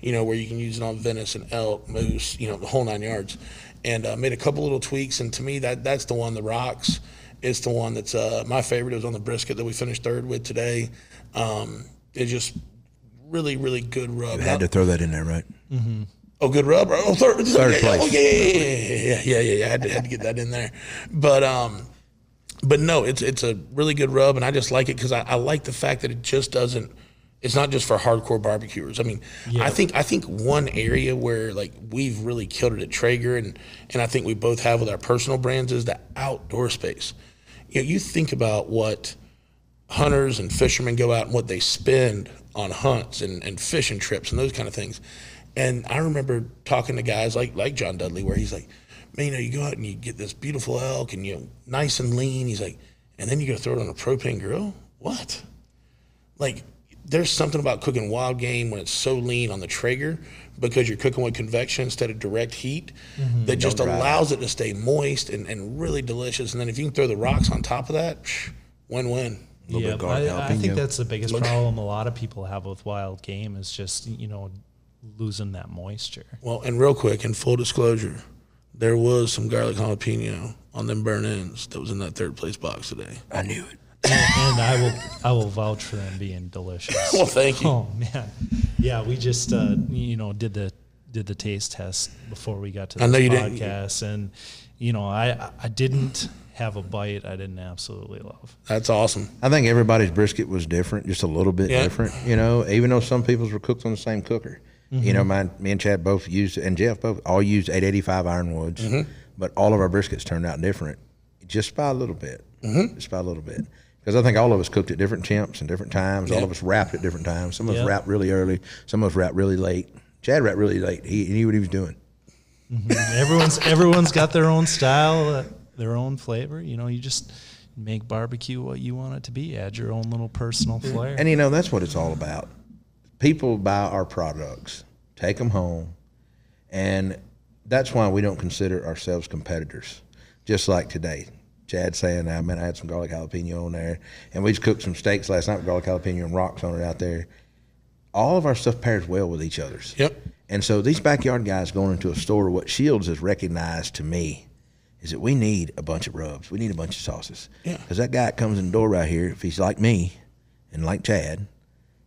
you know, where you can use it on venison, elk, moose, you know, the whole nine yards. And uh, made a couple little tweaks. And to me, that that's the one, the rocks, is the one that's uh, my favorite. It was on the brisket that we finished third with today. Um, it's just really, really good rub. You had to throw that in there, right? Oh, good rub. Oh, third, Third place. Oh, yeah, yeah, yeah, yeah, yeah, yeah, yeah. I had to, had to get that in there, but um, but no, it's it's a really good rub, and I just like it because I, I like the fact that it just doesn't. It's not just for hardcore barbecuers. I mean, I think I think one area where like we've really killed it at Traeger, and and I think we both have with our personal brands is the outdoor space. You know, you think about what hunters and fishermen go out and what they spend on hunts and, and fishing trips and those kind of things. And I remember talking to guys like like John Dudley where he's like, Man, you know, you go out and you get this beautiful elk and you know, nice and lean. He's like, and then you go throw it on a propane grill? What? Like there's something about cooking wild game when it's so lean on the Traeger because you're cooking with convection instead of direct heat mm-hmm. that just allows it to stay moist and, and really delicious. And then if you can throw the rocks on top of that, psh, win-win. Yeah, I, I think jalapeno. that's the biggest problem a lot of people have with wild game is just you know losing that moisture. Well, and real quick, in full disclosure, there was some garlic jalapeno on them burn ends that was in that third place box today. I knew it. And I will I will vouch for them being delicious. Well, thank you. Oh man, yeah, we just uh, you know did the did the taste test before we got to the this didn't- podcast, and you know I I didn't have a bite I didn't absolutely love. That's awesome. I think everybody's brisket was different, just a little bit Yeah. different. You know, even though some people's were cooked on the same cooker. You know, mm-hmm. mine, me and Chad both used, and Jeff both all used 885 ironwoods, mm-hmm. but all of our briskets turned out different, just by a little bit, mm-hmm. just by a little bit. Because I think all of us cooked at different temps and different times. All of us wrapped at different times. Some of us Yeah. wrapped really early. Some of us wrapped really late. Chad wrapped really late. He, he knew what he was doing. everyone's everyone's got their own style, uh, their own flavor. You know, you just make barbecue what you want it to be. Add your own little personal flair. And you know that's what it's all about. People buy our products, take them home, and that's why we don't consider ourselves competitors. Just like today, Chad saying, "I mean, I had some garlic jalapeno on there, and we just cooked some steaks last night with garlic jalapeno and rocks on it out there." All of our stuff pairs well with each other's. Yep. And so these backyard guys going into a store, what Scheels has recognized to me is that we need a bunch of rubs. We need a bunch of sauces. Yeah. Because that guy comes in the door right here, if he's like me and like Chad,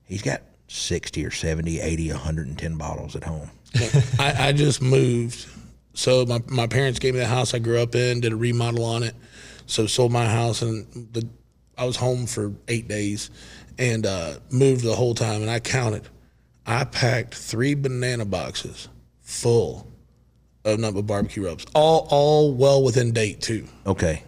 he's got 60 or 70, 80, 110 bottles at home. I, I just moved. So my, my parents gave me the house I grew up in, did a remodel on it. So sold my house and the I was home for eight days and uh, moved the whole time and I counted. I packed three banana boxes full of number barbecue rubs. All all well within date too. Okay.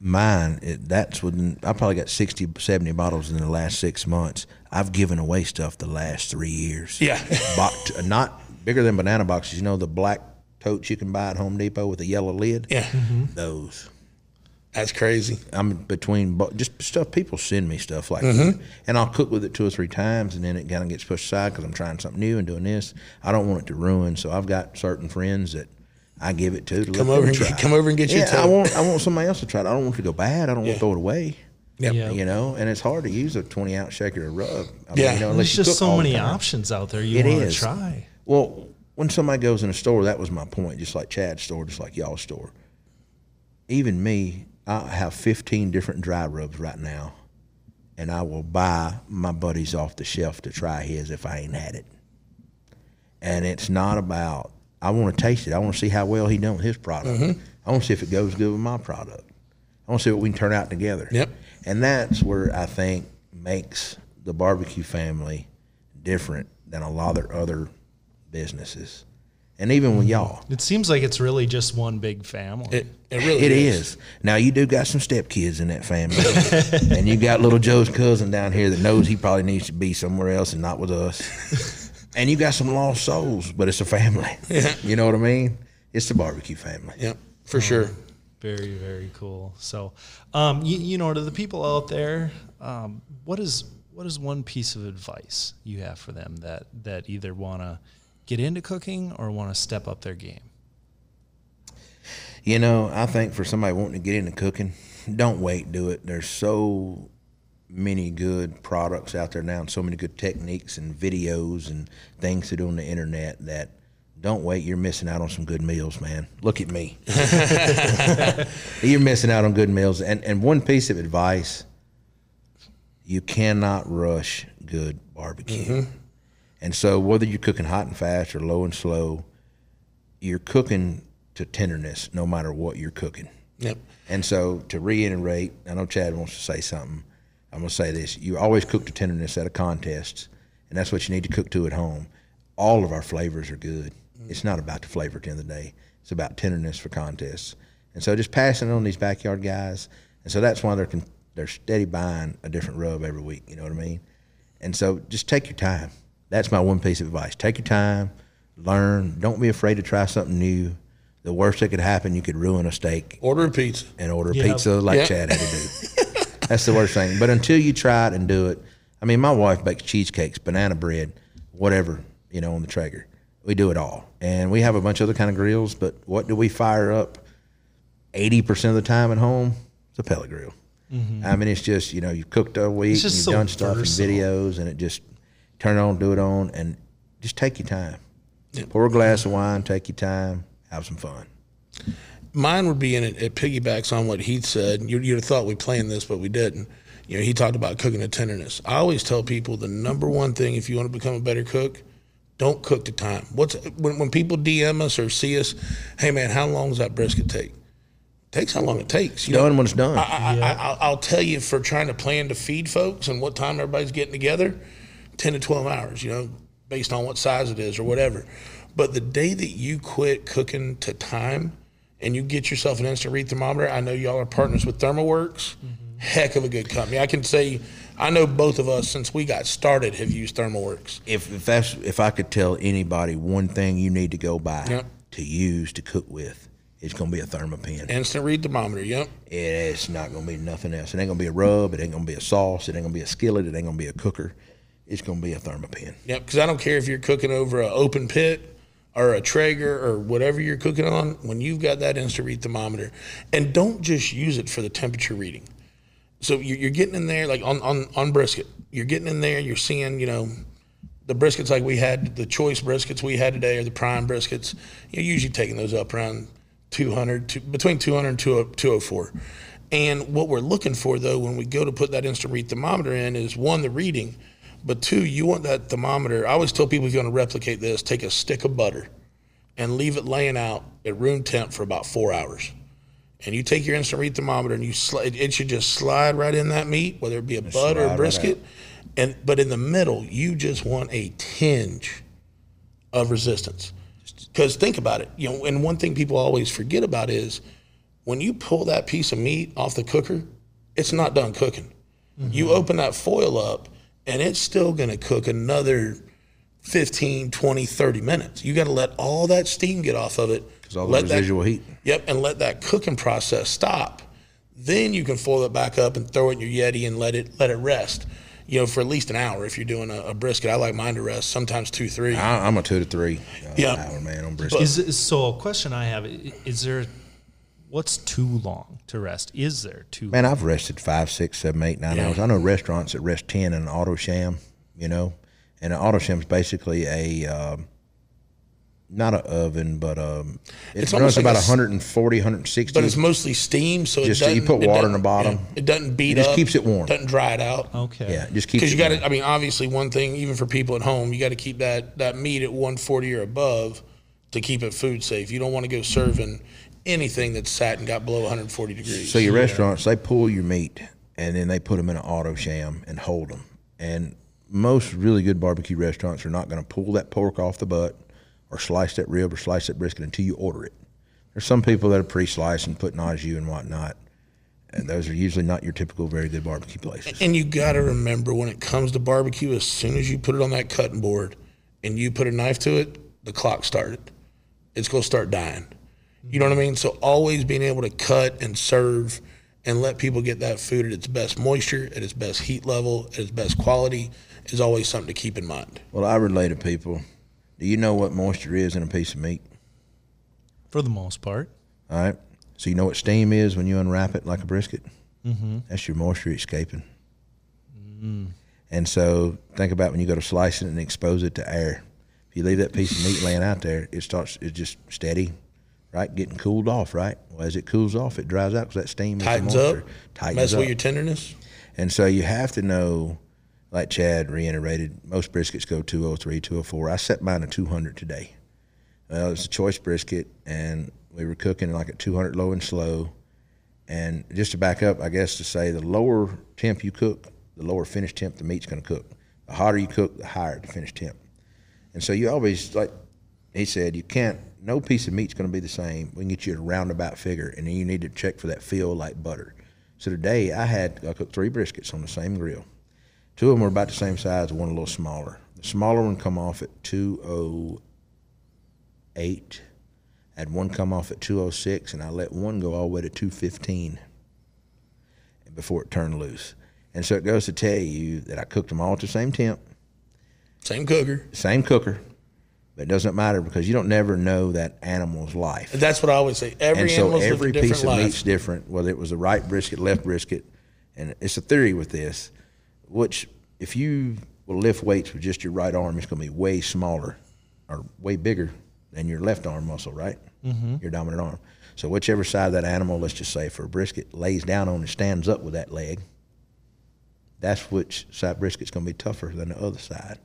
Mine, it, that's within, I probably got 60, 70 bottles in the last six months. I've given away stuff the last three years. Yeah. Bo- not bigger than banana boxes. You know the black totes you can buy at Home Depot with a yellow lid? Yeah. Those. That's crazy. I'm between just stuff people send me stuff like Mm-hmm. that, and I'll cook with it two or three times, and then it kind of gets pushed aside because I'm trying something new and doing this. I don't want it to ruin, so I've got certain friends that I give it to. to Come over them and get- try. come over and get your yeah, I want I want somebody else to try it. I don't want it to go bad. I don't want to throw it away. Yep. Yeah. You know, and it's hard to use a 20 ounce shaker of rub. I Yeah. you know, There's just so many options out there you It want to try. Well, when somebody goes in a store, that was my point. Just like Chad's store, just like y'all's store. Even me, I have 15 different dry rubs right now, and I will buy my buddies off the shelf to try his if I ain't had it. And it's not about. I want to taste it. I want to see how well he done with his product. Mm-hmm. I want to see if it goes good with my product. I want to see what we can turn out together. Yep. And that's where I think makes the barbecue family different than a lot of their other businesses. And even with y'all. It seems like it's really just one big family. It, it really It is. is. Now you do got some stepkids in that family, and you got little Joe's cousin down here that knows he probably needs to be somewhere else and not with us. and you got some lost souls, but it's a family. You know what I mean? It's the barbecue family. Yep, for sure. Very, very cool. So, um, you, you know, to the people out there, um, what is what is one piece of advice you have for them that that either want to get into cooking or want to step up their game? You know, I think for somebody wanting to get into cooking, don't wait, do it. There's so many good products out there now and so many good techniques and videos and things to do on the internet that don't wait, you're missing out on some good meals, man. Look at me. you're missing out on good meals. And and one piece of advice, you cannot rush good barbecue. Mm-hmm. And so whether you're cooking hot and fast or low and slow, you're cooking to tenderness no matter what you're cooking. Yep. And so to reiterate, I know Chad wants to say something. I'm going to say this. You always cook to tenderness at a contest, and that's what you need to cook to at home. All of our flavors are good. Mm. It's not about the flavor at the end of the day. It's about tenderness for contests. And so just passing on these backyard guys. And so that's why they're con- they're steady buying a different rub every week. You know what I mean? And so just take your time. That's my one piece of advice. Take your time, learn. Don't be afraid to try something new. The worst that could happen, you could ruin a steak Order a pizza. and order Yep. pizza like Yep. Chad had to do. That's the worst thing. But until you try it and do it, I mean, my wife bakes cheesecakes, banana bread, whatever, you know, on the Traeger. We do it all. And we have a bunch of other kind of grills, but what do we fire up 80% of the time at home? It's a pellet grill. Mm-hmm. I mean, it's just, you know, you've cooked all week, and you've so done stuff versatile. and videos, and it just turn it on, do it on, and just take your time. Pour a glass of wine, take your time, have some fun. Mine would be in it. It piggybacks on what Heath said. You, you'd have thought we planned this, but we didn't. You know, he talked about cooking to tenderness. I always tell people the number one thing if you want to become a better cook, don't cook to time. What's when, when people DM us or see us, hey man, how long does that brisket take? takes how long it takes. You know, Done when it's done. I, I, I, I'll- I'll tell you for trying to plan to feed folks and what time everybody's getting together, 10 to 12 hours, you know, based on what size it is or whatever. But the day that you quit cooking to time and you get yourself an instant read thermometer, I know y'all are partners with ThermoWorks. Mm-hmm. Heck of a good company. I can say, I know both of us since we got started have used ThermoWorks. if, if that's if I could tell anybody one thing you need to go buy Yep. to use to cook with, it's gonna be a Thermapen. Instant read thermometer, yep. It's not gonna be nothing else. It ain't gonna be a rub. It ain't gonna be a sauce. It ain't gonna be a skillet. It ain't gonna be a cooker. It's gonna be a Thermapen. Yep, because I don't care if you're cooking over an open pit or a Traeger or whatever you're cooking on. When you've got that instant read thermometer, and don't just use it for the temperature reading. So you're, you're getting in there like on, on on brisket. You're getting in there. You're seeing you know the briskets like we had the choice briskets we had today or the prime briskets. You're usually taking those up around 200 to, between 200 and 204. And what we're looking for though when we go to put that instant read thermometer in is one the reading, but two you want that thermometer. I always tell people if you want to replicate this, take a stick of butter and leave it laying out at room temp for about four hours. And you take your instant read thermometer and you slide, it should just slide right in that meat, whether it be a butt slide or a brisket. and but in the middle, you just want a tinge of resistance. Because think about it, you know, and one thing people always forget about is when you pull that piece of meat off the cooker, it's not done cooking. You open that foil up and it's still going to cook another 15, 20, 30 minutes. You got to let all that steam get off of it. Because all the let that- residual heat. Yep, and let that cooking process stop. Then you can foil it back up and throw it in your Yeti and let it let it rest. You know, for at least an hour. If you're doing a, a brisket, I like mine to rest. Sometimes two, three. I, I'm a two to three uh, Yeah. hour man on brisket. Is, is so a question I have is there what's too long to rest? Is there too Man, I've rested five, six, seven, eight, nine Yeah. hours. I know restaurants that rest ten in an Alto-Shaam, you know, and an Alto-Shaam is basically a um, not an oven, but um, it It's runs like about a s- 140, 160. but it's mostly steam, so Just- doesn't, you put water in the bottom. yeah, it doesn't beat It just up. keeps it warm. Doesn't dry it out. Okay. yeah, just keep Because you got to, I mean, obviously, one thing, even for people at home, you got to keep that, that meat at 140 or above to keep it food safe. You don't want to go serving anything that's sat and got below 140 degrees. So your restaurants, they pull your meat and then they put them in an Alto-Shaam and hold them. And most really good barbecue restaurants are not going to pull that pork off the butt or slice that rib or slice that brisket until you order it. There's some people that are pre-sliced and put au jus and whatnot, and those are usually not your typical very good barbecue places. and you got to remember when it comes to barbecue, as soon as you put it on that cutting board and you put a knife to it, the clock started. It's going to start dying. You know what I mean? So always being able to cut and serve and let people get that food at its best moisture, at its best heat level, at its best quality is always something to keep in mind. Well, I relate to people. Do you know what moisture is in a piece of meat? for the most part? All right. So you know what steam is when you unwrap it like a brisket? Mm-hmm. That's your moisture escaping. Mm. And so think about when you go to slice it and expose it to air. If you leave that piece of meat laying out there, it starts it's just steady, right, getting cooled off, right. Well, as it cools off, it dries out because that steam Tightens up, tightens mess up. with your tenderness. And so you have to know, like Chad reiterated, most briskets go 203, 204. I set mine at 200 today. Well, it's a choice brisket, and we were cooking like at 200 low and slow. And just to back up, I guess to say the lower temp you cook, the lower finish temp the meat's going to cook. The hotter you cook, the higher the finish temp. And so you always, like he said, you can't, no piece of meat's going to be the same. We can get you a roundabout figure, and then you need to check for that feel like butter. So today I had, I cooked three briskets on the same grill. Two of them were about the same size, one a little smaller. The smaller one come off at 208. I had one come off at 206, and I let one go all the way to 215 before it turned loose. And so it goes to tell you that I cooked them all at the same temp, Same cooker. same cooker, but it doesn't matter because you don't never know that animal's life. That's what I always say. Every and so every a different piece of life. meat's different, whether it was the right brisket, left brisket, and it's a theory with this, which if you will lift weights with just your right arm, it's going to be way smaller or way bigger than your left arm muscle, right? Mm-hmm. Your dominant arm. So whichever side of that animal, let's just say for a brisket, lays down on and stands up with that leg, that's which side brisket's going to be tougher than the other side.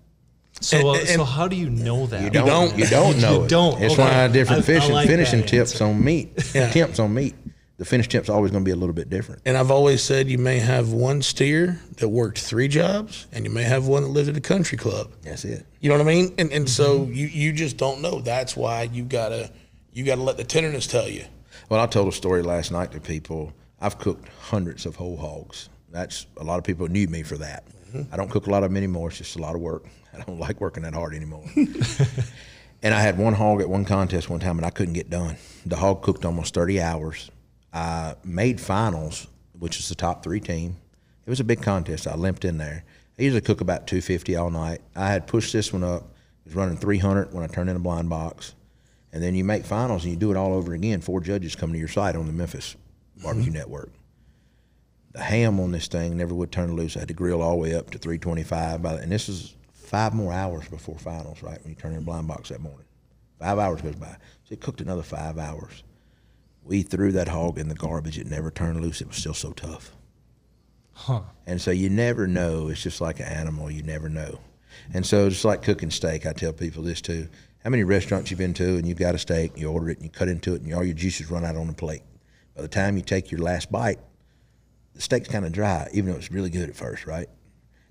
So, uh, and- so how do you know that? You don't. don't. You don't know. You it. don't. It's Okay. why different I- I fishing, like finishing tips answer. on meat. Temps on meat. The finish tip's always going to be a little bit different. And I've always said you may have one steer that worked three jobs, and you may have one that lived at a country club. That's it. You know what I mean? And and so Mm-hmm. you you just don't know. That's why you gotta you gotta let the tenderness tell you. Well, I told a story last night to people. I've cooked hundreds of whole hogs. That's a lot of people knew me for that. I don't cook a lot of them anymore. It's just a lot of work. I don't like working that hard anymore. and I had one hog at one contest one time, and I couldn't get done. The hog cooked almost 30 hours. I made finals, which is the top three team. It was a big contest. I limped in there. I usually cook about 250 all night. I had pushed this one up. It was running 300 when I turned in a blind box. And then you make finals and you do it all over again. Four judges come to your site on the Memphis Barbecue mm-hmm. Network. The ham on this thing never would turn loose. I had to grill all the way up to 325. By the, and this is five more hours before finals, right? When you turn in a blind box that morning. Five hours goes by. So it cooked another five hours. We threw that hog in the garbage. It never turned loose. It was still so tough. Huh. And so you never know. It's just like an animal. You never know. And so just like cooking steak, I tell people this too. How many restaurants you've been to and you've got a steak, you order it and you cut into it and all your juices run out on the plate. By the time you take your last bite, the steak's kind of dry, even though it's really good at first, right?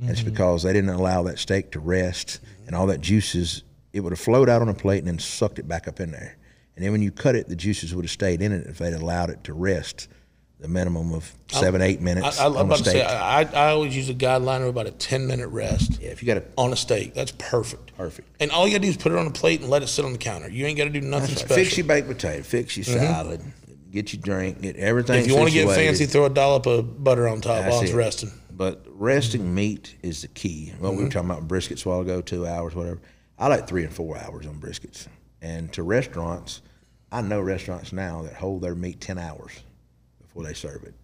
It's mm-hmm. because they didn't allow that steak to rest and all that juices, it would have flowed out on a plate and then sucked it back up in there. And then when you cut it, the juices would have stayed in it if they'd allowed it to rest the minimum of seven, eight minutes I, I, I'm a about to steak. say I, I always use a guideline of about a ten minute rest yeah, if you got a on a steak. That's perfect. Perfect. And all you gotta do is put it on a plate and let it sit on the counter. You ain't gotta do nothing right. special. Fix your baked potato. Fix your mm-hmm. salad. get your drink, get everything. If you want to get fancy, throw a dollop of butter on top That's while it's it. resting. But resting meat is the key. Well, we were mm-hmm. talking about briskets a while ago, two hours, whatever. I like three and four hours on briskets. And to restaurants, I know restaurants now that hold their meat ten hours before they serve it.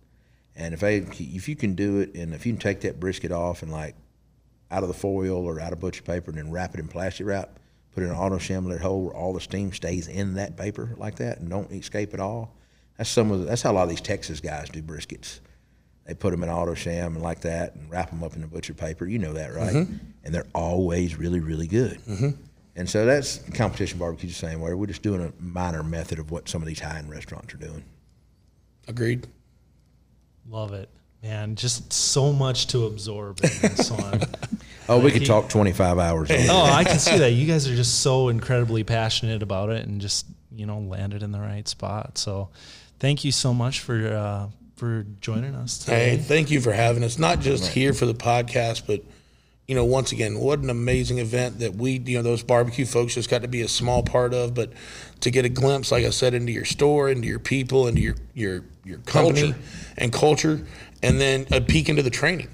And if they, if you can do it, and if you can take that brisket off and like out of the foil or out of butcher paper and then wrap it in plastic wrap, put it in an auto shimmer hole where all the steam stays in that paper like that and don't escape at all. That's some of the, that's how a lot of these Texas guys do briskets. They put them in Alto-Shaam and like that and wrap them up in the butcher paper. You know that, right? And they're always really, really good. Mm-hmm. And so that's competition barbecue the same way. We're just doing a minor method of what some of these high end restaurants are doing. Agreed. Love it, man. Just so much to absorb in this one. Oh, we could you- talk 25 hours Oh, I can see that. You guys are just so incredibly passionate about it and just, you know, landed in the right spot. So thank you so much for uh, for joining us today. Hey, thank you for having us. Not just here for the podcast, but you know, once again, what an amazing event that we, you know, those barbecue folks just got to be a small part of. But to get a glimpse, like I said, into your store, into your people, into your your your company Culture. and culture, and then a peek into the training.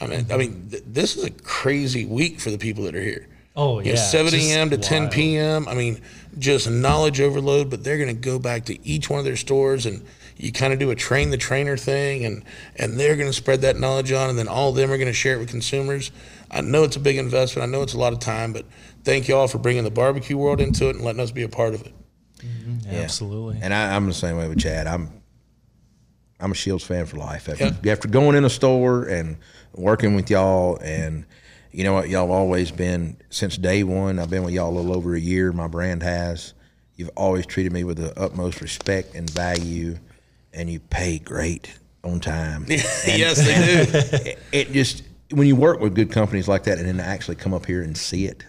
I mean, I mean, th- this is a crazy week for the people that are here. Oh, You know, yeah, 7 a.m. to 10 p.m. I mean, just knowledge overload, but they're going to go back to each one of their stores and you kind of do a train the trainer thing and, and they're going to spread that knowledge on and then all of them are going to share it with consumers. I know it's a big investment. I know it's a lot of time, but thank you all for bringing the barbecue world into it and letting us be a part of it. Mm-hmm. Absolutely. And I, I'm the same way with Chad. I'm I'm a Scheels fan for life. After, Yeah. after going in a store and working with y'all, and you know what, y'all have always been since day one. I've been with y'all a little over a year. My brand has. You've always treated me with the utmost respect and value, and you pay great on time. yes, they do. it, it just when you work with good companies like that, and then actually come up here and see it.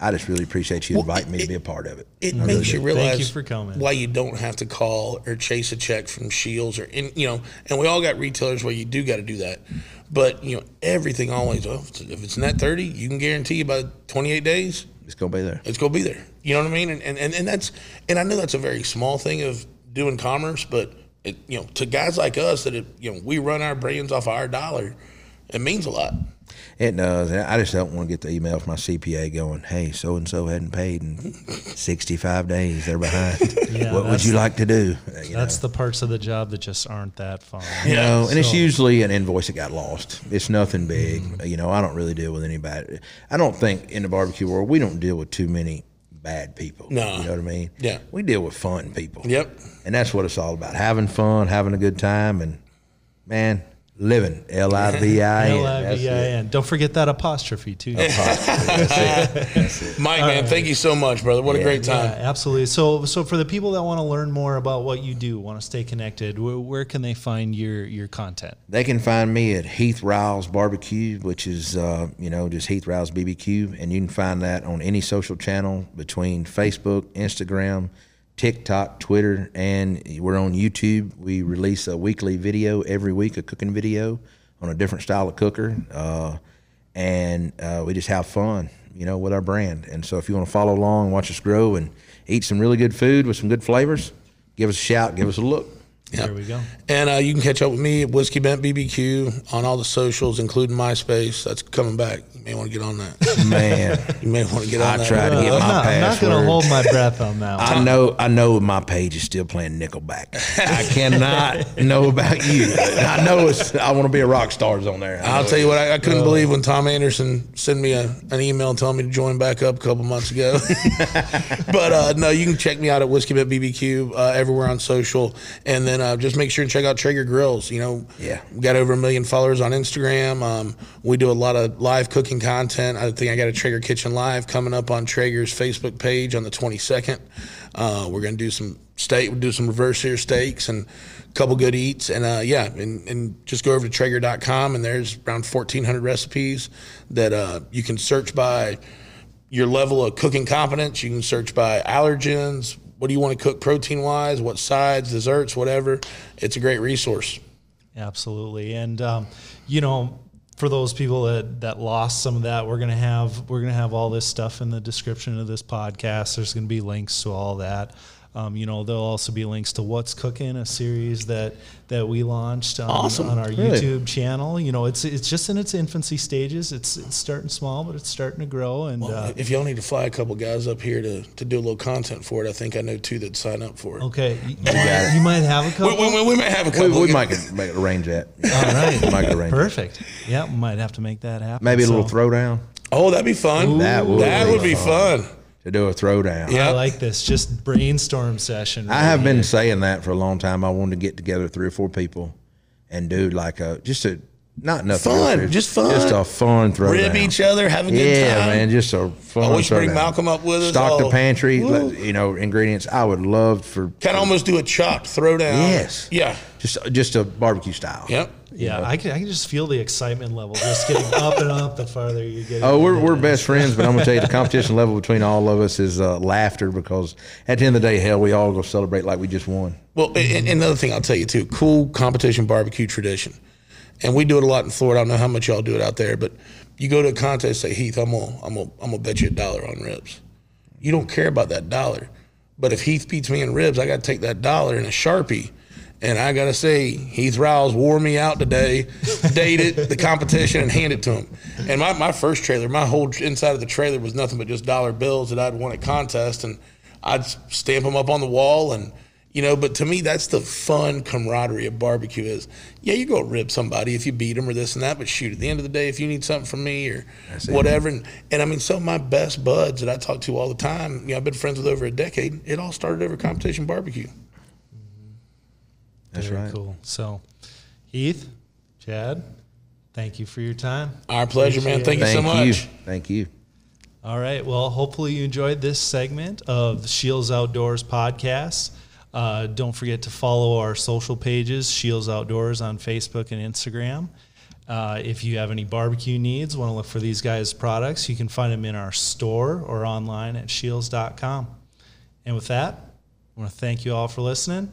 I just really appreciate you inviting me to be a part of it. It makes you do. realize Thank you for coming. why you don't have to call or chase a check from Scheels or in, you know, and we all got retailers where you do got to do that. But you know, everything always oh, if it's net thirty, you can guarantee by twenty eight days It's gonna be there. it's gonna be there. You know what I mean? And and, and, and that's and I know that's a very small thing of doing commerce, but it you know, to guys like us that it, you know, we run our brands off our dollar, it means a lot. It does. And I just don't want to get the email from my CPA going, "Hey, so and so hadn't paid in 65 days. They're behind. Yeah, what would you the- like to do?" You That's the parts of the job that just aren't that fun. you know, and it's usually an invoice that got lost. It's nothing big. Mm-hmm. You know, I don't really deal with anybody. I don't think in the barbecue world we don't deal with too many bad people. No. you know what I mean. Yeah. we deal with fun people. Yep. and that's what it's all about: having fun, having a good time, and man, living. L I V I N. That's it. L-I-V-I-N. Don't forget that apostrophe too. Mike, man, thank you so much, brother. What a great time. Yeah, absolutely. So, so for the people that want to learn more about what you do, want to stay connected, where, where can they find your your content? They can find me at Heath Riles Barbecue, which is uh, you know just Heath Riles BBQ, and you can find that on any social channel between Facebook, Instagram, TikTok, Twitter, and we're on YouTube. We release a weekly video every week, a cooking video on a different style of cooker, uh, and uh, we just have fun, you know, with our brand. And so if you want to follow along, watch us grow, and eat some really good food with some good flavors, give us a shout, give us a look. There we go. And uh, you can catch up with me at Whiskey Bent BBQ on all the socials, including MySpace. That's coming back. You may want to get on that. Man. You may want to get on I that. tried to get I'm my not, I'm not going to hold my breath on that one. I know, I know my page is still playing Nickelback. I cannot know about you. I know it's. I want to be a rock stars on there. I I'll tell you what, I, I couldn't believe when Tom Anderson sent me a, an email telling me to join back up a couple months ago. but uh, no, you can check me out at Whiskey Bent BBQ uh, everywhere on social. And then uh, just make sure and check out Traeger Grills. You know, Yeah. we got over a million followers on Instagram. Um, we do a lot of live cooking content. I think I got a Traeger Kitchen Live coming up on Traeger's Facebook page on the 22nd. Uh, we're going to do some steak, we'll do some reverse sear steaks and a couple good eats. And uh, yeah, and, and just go over to Traeger.com and there's around 1,400 recipes that uh, you can search by your level of cooking competence. You can search by allergens. What do you want to cook protein wise? What sides, desserts, whatever. It's a great resource. Absolutely, and um, you know, for those people that that lost some of that, we're gonna have we're gonna have all this stuff in the description of this podcast. There's gonna be links to all that. Um, you know, there'll also be links to What's Cooking, a series that that we launched on, Awesome. on our Really? YouTube channel. You know, it's it's just in its infancy stages. It's it's starting small, but it's starting to grow. And uh, if y'all need to fly a couple guys up here to, to do a little content for it, I think I know two that sign up for it. okay, you, got it. you might have a couple. we, we may have a couple. we might, could- might arrange that. All right, We might arrange that. perfect. Yeah, we might have to make that happen. Maybe a little So- throwdown. oh, that'd be fun. That would that be would be fun. To do a throwdown. Yeah. I like this. Just brainstorm session. I right have been here. saying that for a long time. I wanted to get together three or four people and do like a just a not nothing Fun, real, just fun. just a fun throwdown. Rib each other, have a good yeah, time. man, just a fun. Always bring throwdown. Malcolm up with us. Stock the pantry, let, you know, ingredients. I would love for Kind of almost do a chopped throwdown. Yes. Yeah. just just a barbecue style. Yep. Yeah, I can, I can just feel the excitement level just getting up and up the farther you get. Oh, we're, we're best friends, but I'm gonna tell you the competition level between all of us is uh, laughter because at the end of the day, hell, we all go celebrate like we just won. Well, and, and another thing I'll tell you too, cool competition barbecue tradition, and we do it a lot in Florida. I don't know how much y'all do it out there, but you go to a contest, say Heath, I'm gonna, I'm gonna, I'm gonna bet you a dollar on ribs. You don't care about that dollar, but if Heath beats me in ribs, I got to take that dollar in a sharpie. And I gotta say, Heath Riles wore me out today, dated the competition, and hand it to him. And my, my first trailer, my whole inside of the trailer was nothing but just dollar bills that I'd won at contest, and I'd stamp them up on the wall, and you know. But to me, that's the fun camaraderie of barbecue. Is yeah, you go rib somebody if you beat them or this and that, but shoot, at the end of the day, if you need something from me or whatever, and, and I mean, some of my best buds that I talk to all the time, you know, I've been friends with over a decade. It all started over competition barbecue. That's Very right. cool. So, Heath, Chad, thank you for your time. Our pleasure, man. Thank you so Thank much. you. Thank you. All right. Well, hopefully you enjoyed this segment of the Scheels Outdoors podcast. Uh, don't forget to follow our social pages, Scheels Outdoors on Facebook and Instagram. Uh, if you have any barbecue needs, want to look for these guys' products, you can find them in our store or online at scheels.com. And with that, I want to thank you all for listening.